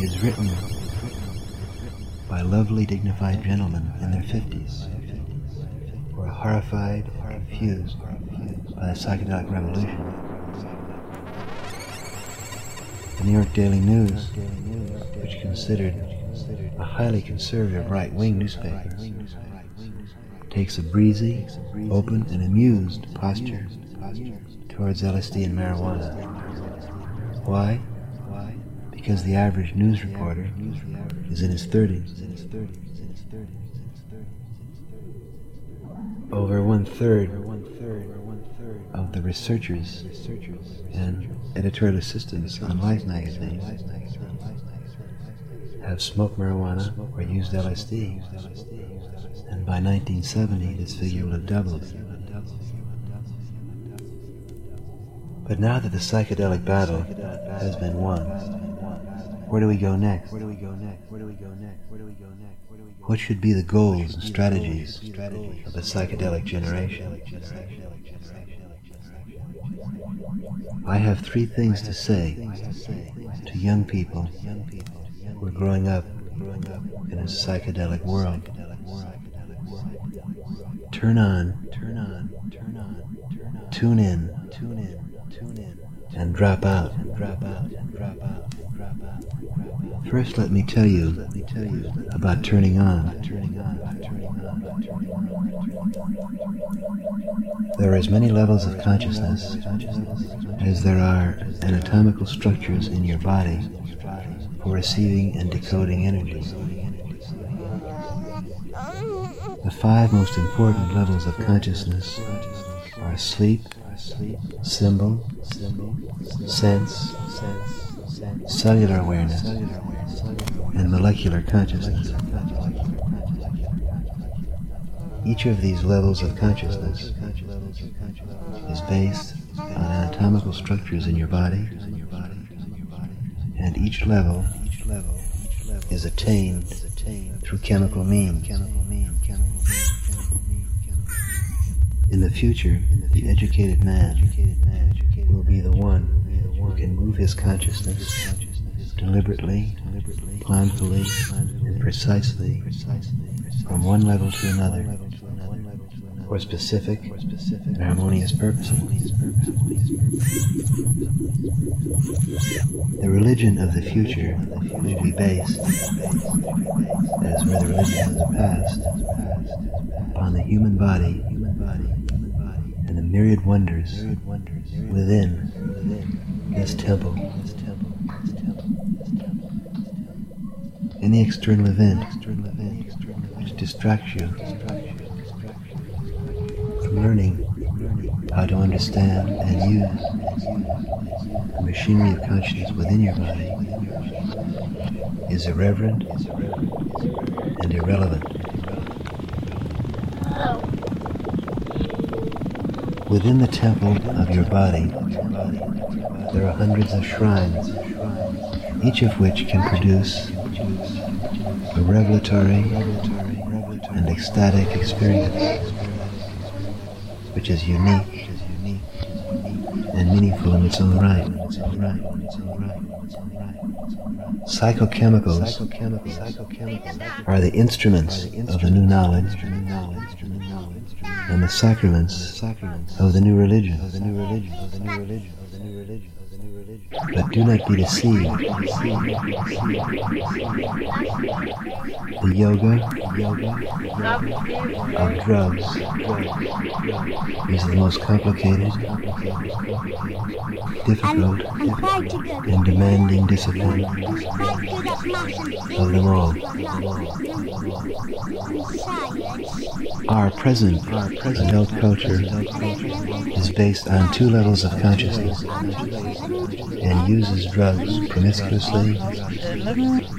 is written by lovely, dignified gentlemen in their 50s who are horrified confused by the psychedelic revolution. The New York Daily News, which considered a highly conservative right-wing newspaper, takes a breezy, open, and amused posture towards LSD and marijuana. Why? Because the average news reporter is in his 30s. Over one third of the researchers and editorial assistants on Life magazine have smoked marijuana or used LSD. And by 1970, this figure will have doubled. But now that the psychedelic battle has been won, where do we go next? where do we go next? where do we go next? What should be the goals and strategies of the psychedelic generation? I have three things to say to young people who are growing up in a psychedelic world. Turn on, turn on, turn on, tune in, tune in, tune in, and drop out, drop out, drop out, drop out. First, let me tell you about turning on. There are as many levels of consciousness as there are anatomical structures in your body for receiving and decoding energy. The five most important levels of consciousness are sleep, symbol, sense, cellular awareness, and molecular consciousness. Each of these levels of consciousness is based on anatomical structures in your body, and each level is attained through chemical means. In the future, the educated man will be the one who can move his consciousness deliberately, planfully, and precisely from one level to another for specific and harmonious purposes. The religion of the future will be based, as were the religions of the past, upon the human body and the myriad wonders within this temple. Any external event which distracts you from learning how to understand and use the machinery of consciousness within your body is irreverent and irrelevant. Within the temple of your body, there are hundreds of shrines, each of which can produce a revelatory and ecstatic experience, which is unique and meaningful in its own right. Psychochemicals are the instruments of the new knowledge and the sacraments of the new religion. But do not be The yoga of drugs is the most complicated, difficult, and demanding discipline of them all. Our present adult culture is based on two levels of consciousness and uses drugs promiscuously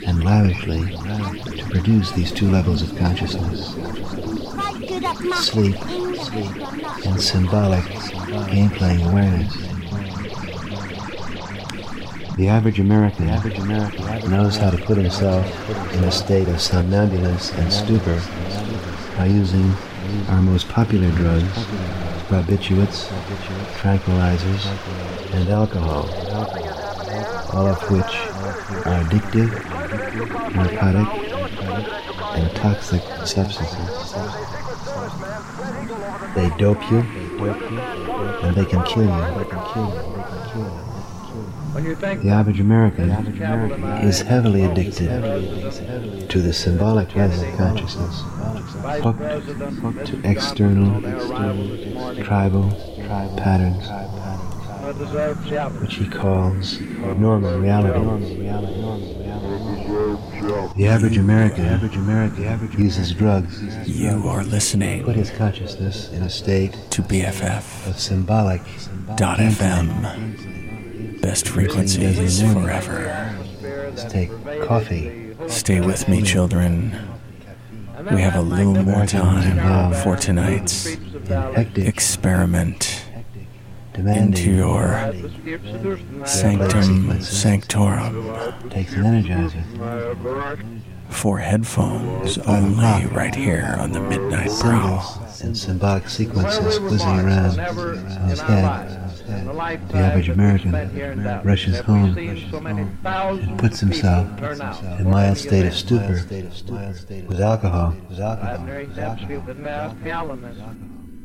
and lavishly to these two levels of consciousness sleep and symbolic game playing awareness. The average American knows how to put himself in a state of somnambulance and stupor by using our most popular drugs, barbiturates, tranquilizers, and alcohol, all of which are addictive, narcotic, and toxic substances. They dope you, and they can kill you. The average American is heavily addicted to the symbolic level of consciousness, hooked to external, tribal patterns, which he calls normal reality. The average American uses drugs. You are listening. Put his consciousness in a state to BFF of symbolic dot FM. Best frequencies forever. Let's take coffee. Stay with me, children. We have a little more time for tonight's experiment into your sanctum sanctorum Takes an energizer. for headphones only right here on the Midnight Prowl. Symbols and symbolic sequences whizzing around in his head. The average American rushes home and puts himself in a mild state of stupor with alcohol.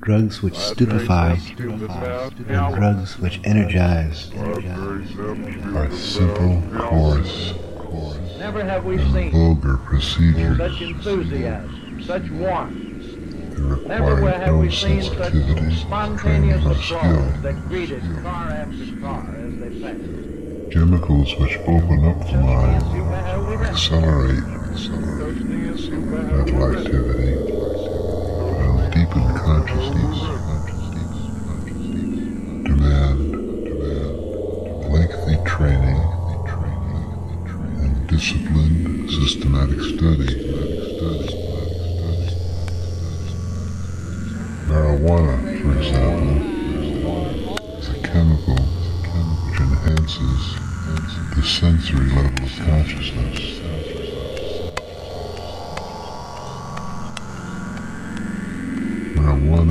Drugs which stupefy and drugs which energize are simple, coarse, Never have we and seen vulgar procedures such enthusiasm, such warmth. that Never require have no we seen such sensitivity, training, spontaneous applause skill. that greeted car after car as they passed. Chemicals which open up the mind, accelerate mental activity, and deepen consciousness, demand lengthy training and disciplined, systematic study. Marijuana, for example, is a chemical which enhances the sensory level of consciousness.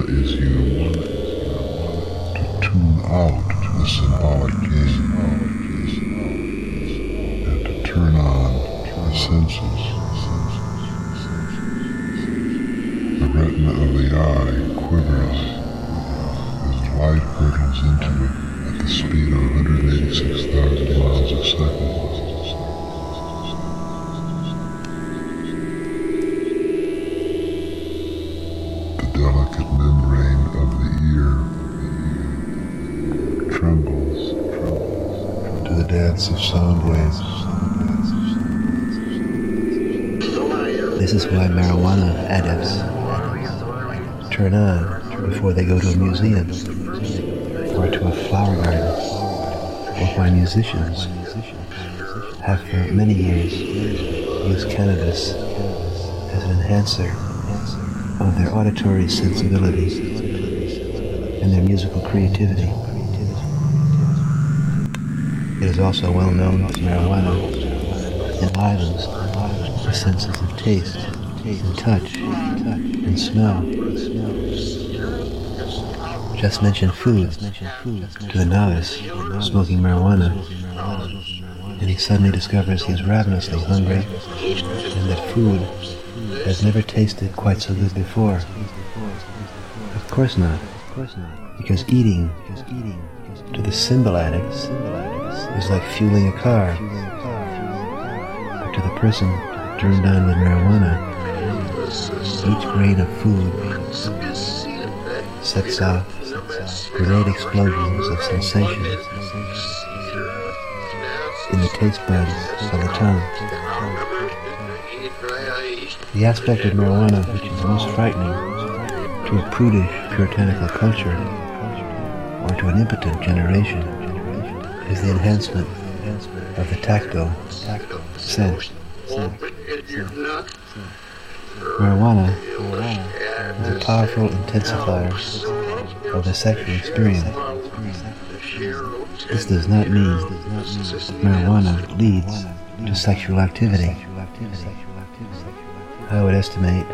Is used to tune out the symbolic game and to turn on the senses. The retina of the eye quivers as light hurtles into it at the speed of 186,000 miles a second. Of sound waves. This is why marijuana addicts turn on before they go to a museum or to a flower garden, or why musicians have for many years used cannabis as an enhancer of their auditory sensibilities and their musical creativity. It is also well known that marijuana enlivens the senses of taste, and touch, and smell. Just mention food to the novice smoking marijuana, and he suddenly discovers he is ravenously hungry and that food has never tasted quite so good before. Of course not, because eating to the symbol addicts is like fueling a car. But to the person turned on with marijuana, each grain of food sets off grenade explosions of sensation in the taste buds of the tongue. The aspect of marijuana which is most frightening to a prudish puritanical culture or to an impotent generation is the enhancement of the tactile sense. Marijuana is a powerful intensifier of the sexual experience. This does not mean marijuana leads to sexual activity. I would estimate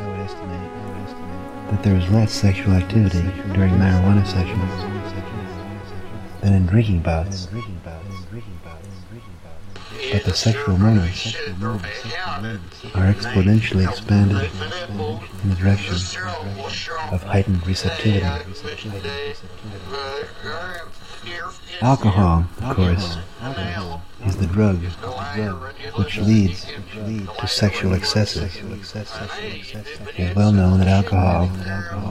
that there is less sexual activity during marijuana sessions than in drinking bouts. But the sexual moments are exponentially expanded in the direction of heightened receptivity. Alcohol, of course, is the drug which leads to sexual excesses. It is well known that alcohol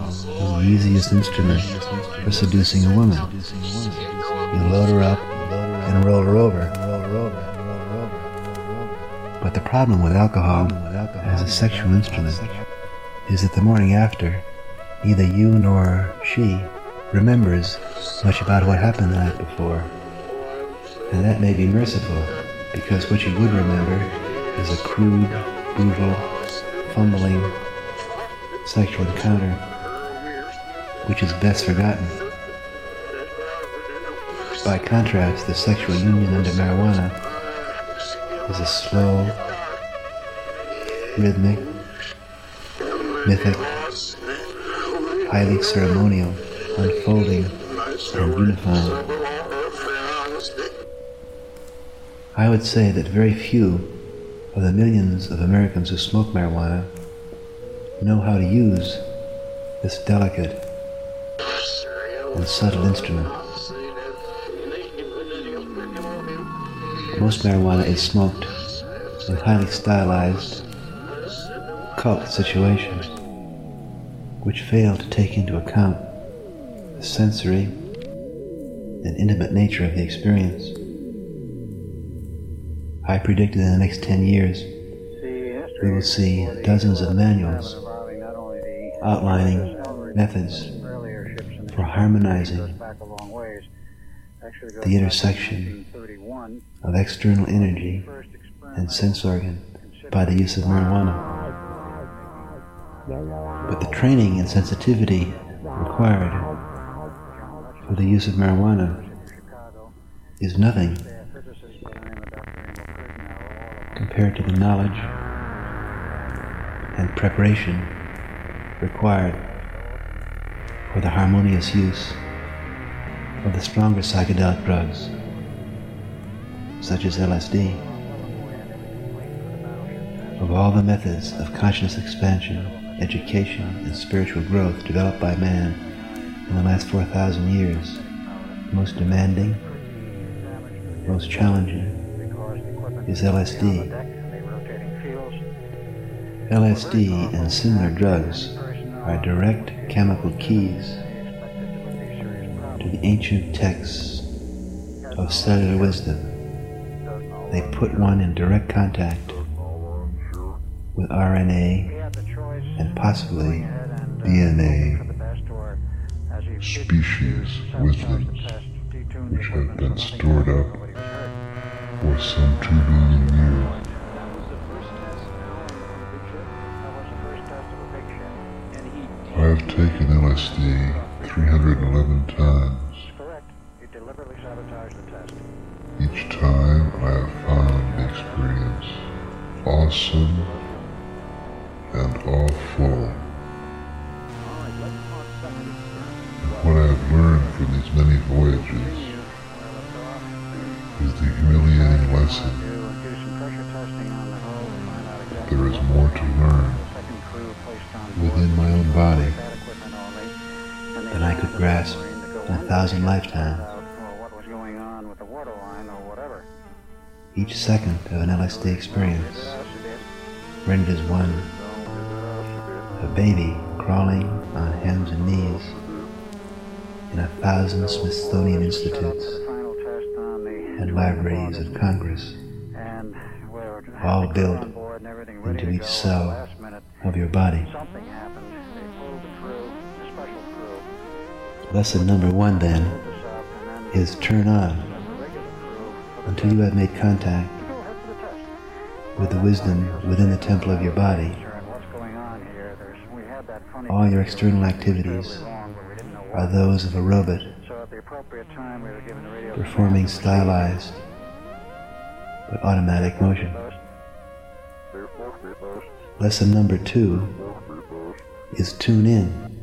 is the easiest instrument for seducing a woman. You load her up and roll her over. But the problem with alcohol as a sexual instrument is that the morning after, neither you nor she remembers much about what happened the night before. And that may be merciful, because what you would remember is a crude, brutal, fumbling sexual encounter, which is best forgotten. By contrast, the sexual union under marijuana is a slow, rhythmic, mythic, highly ceremonial? Unfolding? And unifying. I would say that very few of the millions of Americans who smoke marijuana know how to use this delicate and subtle instrument. Most marijuana is smoked in highly stylized cult situations which fail to take into account the sensory and intimate nature of the experience. I predicted in the next 10 years we will see dozens of manuals outlining methods for harmonizing the intersection of external energy and sense organ by the use of marijuana. But the training and sensitivity required for the use of marijuana is nothing compared to the knowledge and preparation required for the harmonious use of the stronger psychedelic drugs, such as LSD. Of all the methods of conscious expansion, education, and spiritual growth developed by man in the last 4,000 years, most demanding, most challenging is LSD. LSD and similar drugs are direct chemical keys to the ancient texts of cellular wisdom. They put one in direct contact with RNA and possibly DNA. Species wisdoms which have been stored up for some two billion years. I have taken LSD 311 times. You deliberately sabotaged the test. Each time awesome and awful. And what I have learned from these many voyages is the humiliating lesson that there is more to learn within my own body than I could grasp in a thousand lifetimes. Each second of an LSD experience rendered as one, a baby crawling on hands and knees in a thousand Smithsonian institutes and libraries of Congress, all built into each cell of your body. Lesson number one, then, is turn on until you have made contact with the wisdom within the temple of your body. All your external activities are those of a robot performing stylized but automatic motion. Lesson number two is tune in.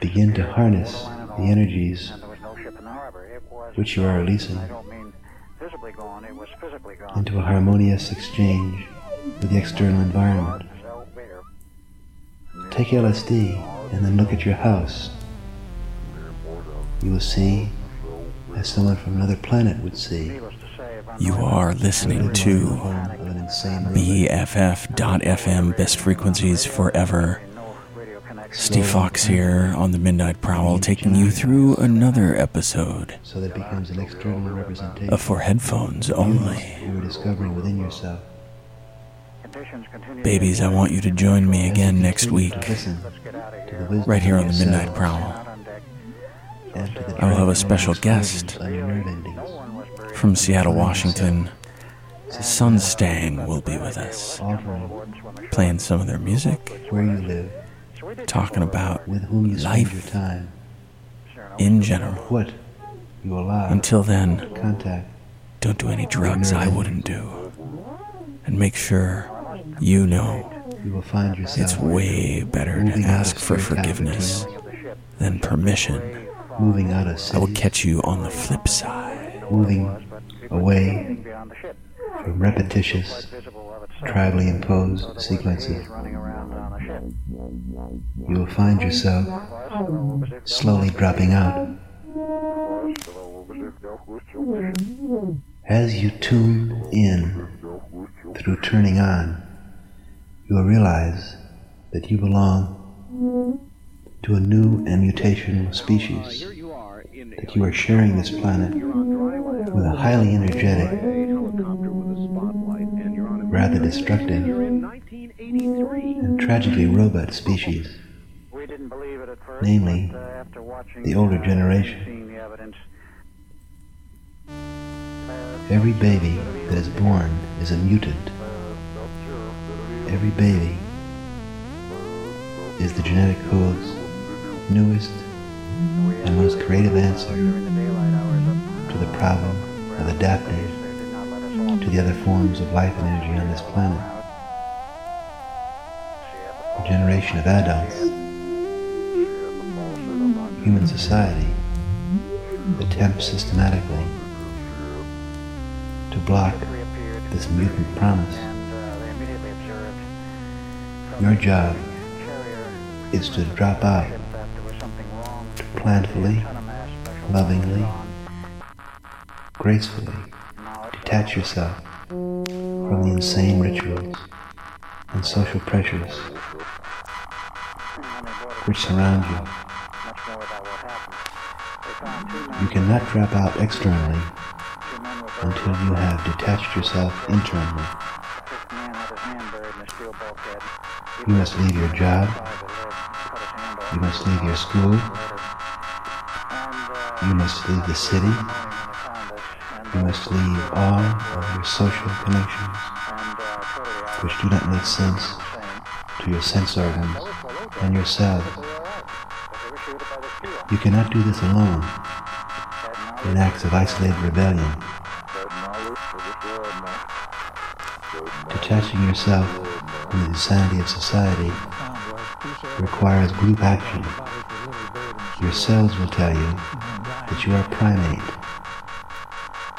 Begin to harness the energies which you are releasing into a harmonious exchange with the external environment. Take LSD and then look at your house. You will see as someone from another planet would see. You are listening to BFF.FM, best frequencies forever. Steve Fox here on the Midnight Prowl, taking you through another episode So that becomes an external representation. of For Headphones Only. you are discovering within yourself. Babies, I want you to join me again next week, right here on the Midnight Prowl. I will have a special guest from Seattle, Washington. Sunstang will be with us, playing some of their music, Where you live, talking about with whom you spend your life time, in general. what you allow Until then, contact. don't do any drugs I wouldn't do. And make sure you know You will find yourself it's way better to ask for forgiveness than permission. moving out of I will catch you on the flip side. moving away from repetitious, tribally imposed sequences. You will find yourself slowly dropping out. As you tune in through turning on, you will realize that you belong to a new and mutational species, that you are sharing this planet with a highly energetic, rather destructive, tragically robot species, namely the older generation. Every baby that is born is a mutant. Every baby is the genetic code's newest and most creative answer to the problem of adapting to the other forms of life and energy on this planet. A generation of adults, human society, attempts systematically to block this mutant promise. Your job is to drop out, to planfully, lovingly, gracefully detach yourself from the insane rituals and social pressures which surround you. You cannot drop out externally until you have detached yourself internally. You must leave your job. You must leave your school. You must leave the city. You must leave all of your social connections, which do not make sense to your sense organs and yourselves. You cannot do this alone in acts of isolated rebellion. Detaching yourself from the insanity of society requires group action. Your cells will tell you that you are a primate,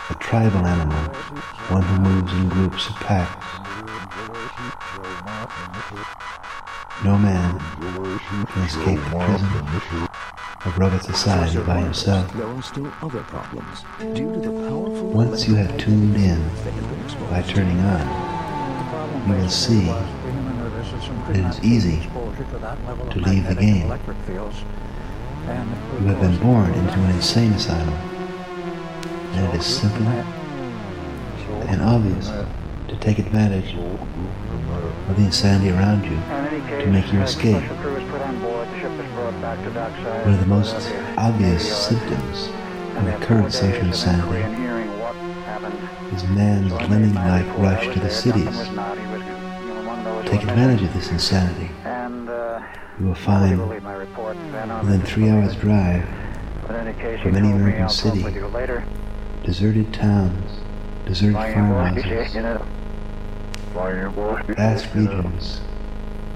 a tribal animal, one who moves in groups of packs. No man escape the prison of robot society by himself. There are still other problems due to the powerful Once you have tuned in by turning on, you will see it is easy to leave the game. You have been born into an insane asylum, and it is simple and obvious to take advantage of the insanity around you to make your escape. One of the most obvious symptoms of the current social insanity is man's lemming-like rush to the cities. Take advantage of this insanity. You will find within three hours' drive from any American city, deserted towns, deserted farmhouses, vast regions,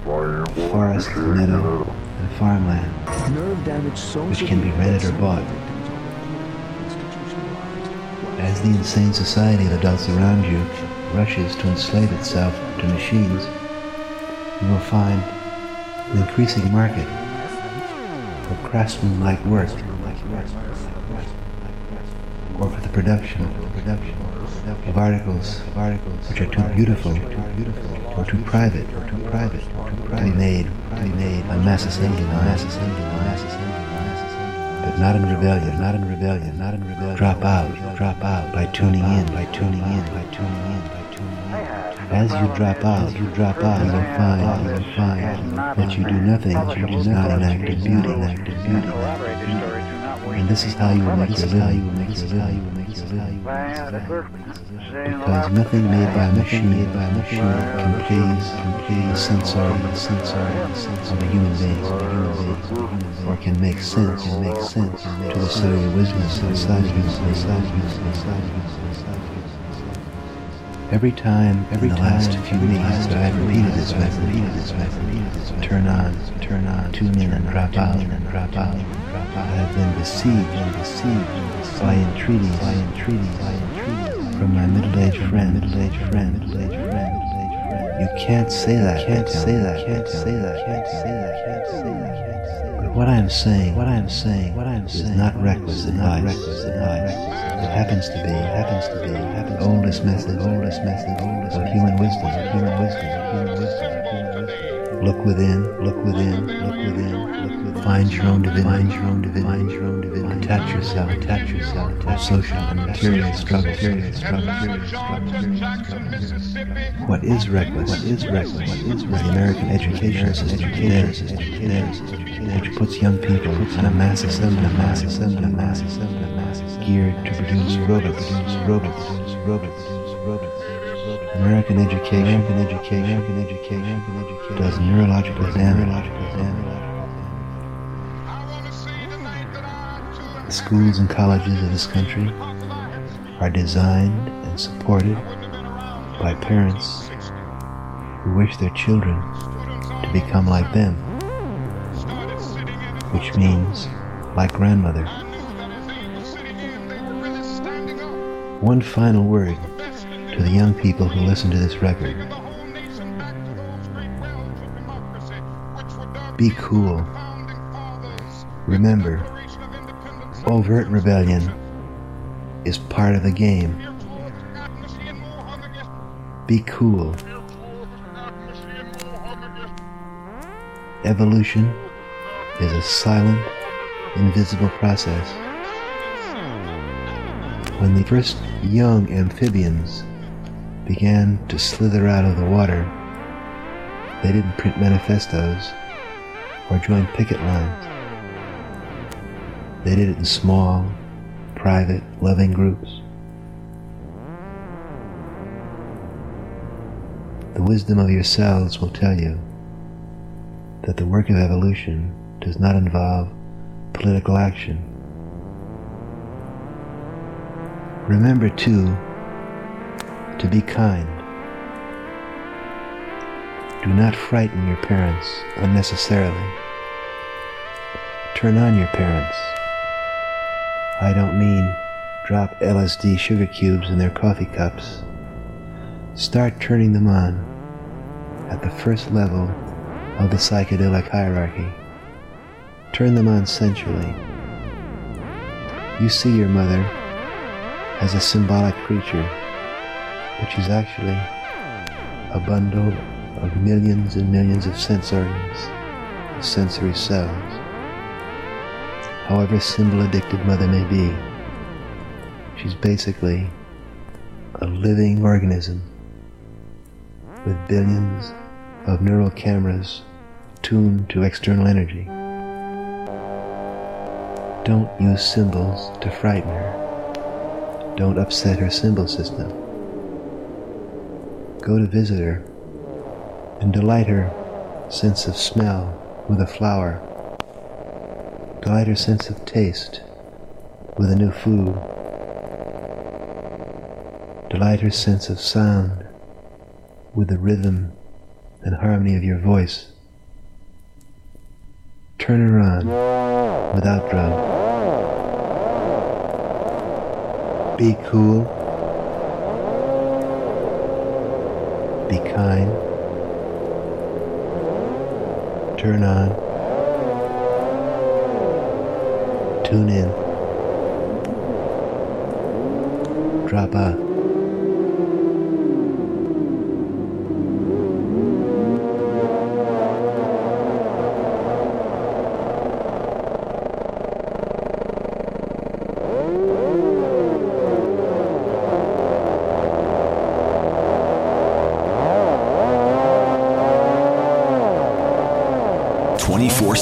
forests, meadow, and farmland, nerve damage so which can be rented or bought. As the insane society of adults around you rushes to enslave itself to machines, you will find an increasing market for craftsman-like work. Or for the production of articles which are too beautiful or too private. or too private to be made to be made on mass assembly line, mass assembly line, mass assembly line, mass assembly but not in rebellion not in rebellion not in rebellion. Drop out drop out by tuning in by tuning in by tuning in by tuning in. As you drop out you drop out you will find you will find that you do nothing which is not an act of beauty an act of beauty and this is how you will make your living. Because nothing made by a machine, made by a machine can please, can please sensory, sensory, sense of a human being, of a human being, or can make sense, can make sense to the cellular wisdom inside you, inside you, inside you. Every time, every in the last few weeks, I have repeated this, I have repeated this, I have repeated this. Turn on, turn on, tune in and drop out, and drop out. I have been deceived, and deceived by entreaties, by entreaties, by entreaties. From my middle-aged friend, middle-aged friend, middle-aged friend, middle-aged friend. You can't say that, You can't say that, You can't say that, can't say that, can't say that, what I am saying, what I am saying, what I am saying, is not reckless advice, reckless advice. It happens to be, happens to be, happens the oldest method, oldest method, oldest of human wisdom, of human wisdom, of human wisdom, of human wisdom. Look within, look within, look within, look within. Find your own divinity, find your own divinity, find your own divinity. Attach yourself, attach yourself to social and material struggle, material struggle, material struggle. What is reckless? What is reckless? What is reckless? The American education system, theirs, theirs, which puts young people on a mass assembly, a mass assembly, a mass assembly, a mass assembly, geared to produce robots, robots, produce robots. American education, American education, American education, American education does neurological damage. Neurological damage. The schools and colleges of this country are designed and supported by parents who wish their children to become like them, which means like grandmother. One final word to the young people who listen to this record. Be cool. Remember, overt rebellion is part of the game. Be cool. Evolution is a silent, invisible process. When the first young amphibians began to slither out of the water, they didn't print manifestos or join picket lines. They did it in small, private, loving groups. The wisdom of yourselves will tell you that the work of evolution does not involve political action. Remember, too, to be kind. Do not frighten your parents unnecessarily. Turn on your parents. I don't mean drop LSD sugar cubes in their coffee cups. Start turning them on at the first level of the psychedelic hierarchy. Turn them on sensually. You see your mother as a symbolic creature, but is actually a bundle of millions and millions of sense sensory cells. However symbol addicted mother may be, she's basically a living organism with billions of neural cameras tuned to external energy. Don't use symbols to frighten her. Don't upset her symbol system. Go to visit her and delight her sense of smell with a flower. Delight her sense of taste with a new food. Delight her sense of sound with the rhythm and harmony of your voice. Turn her on without drugs. Be cool. Be kind. Turn on. Tune in. Drop out.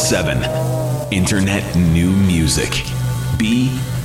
Twenty-four seven. Internet new music. BFF.FM.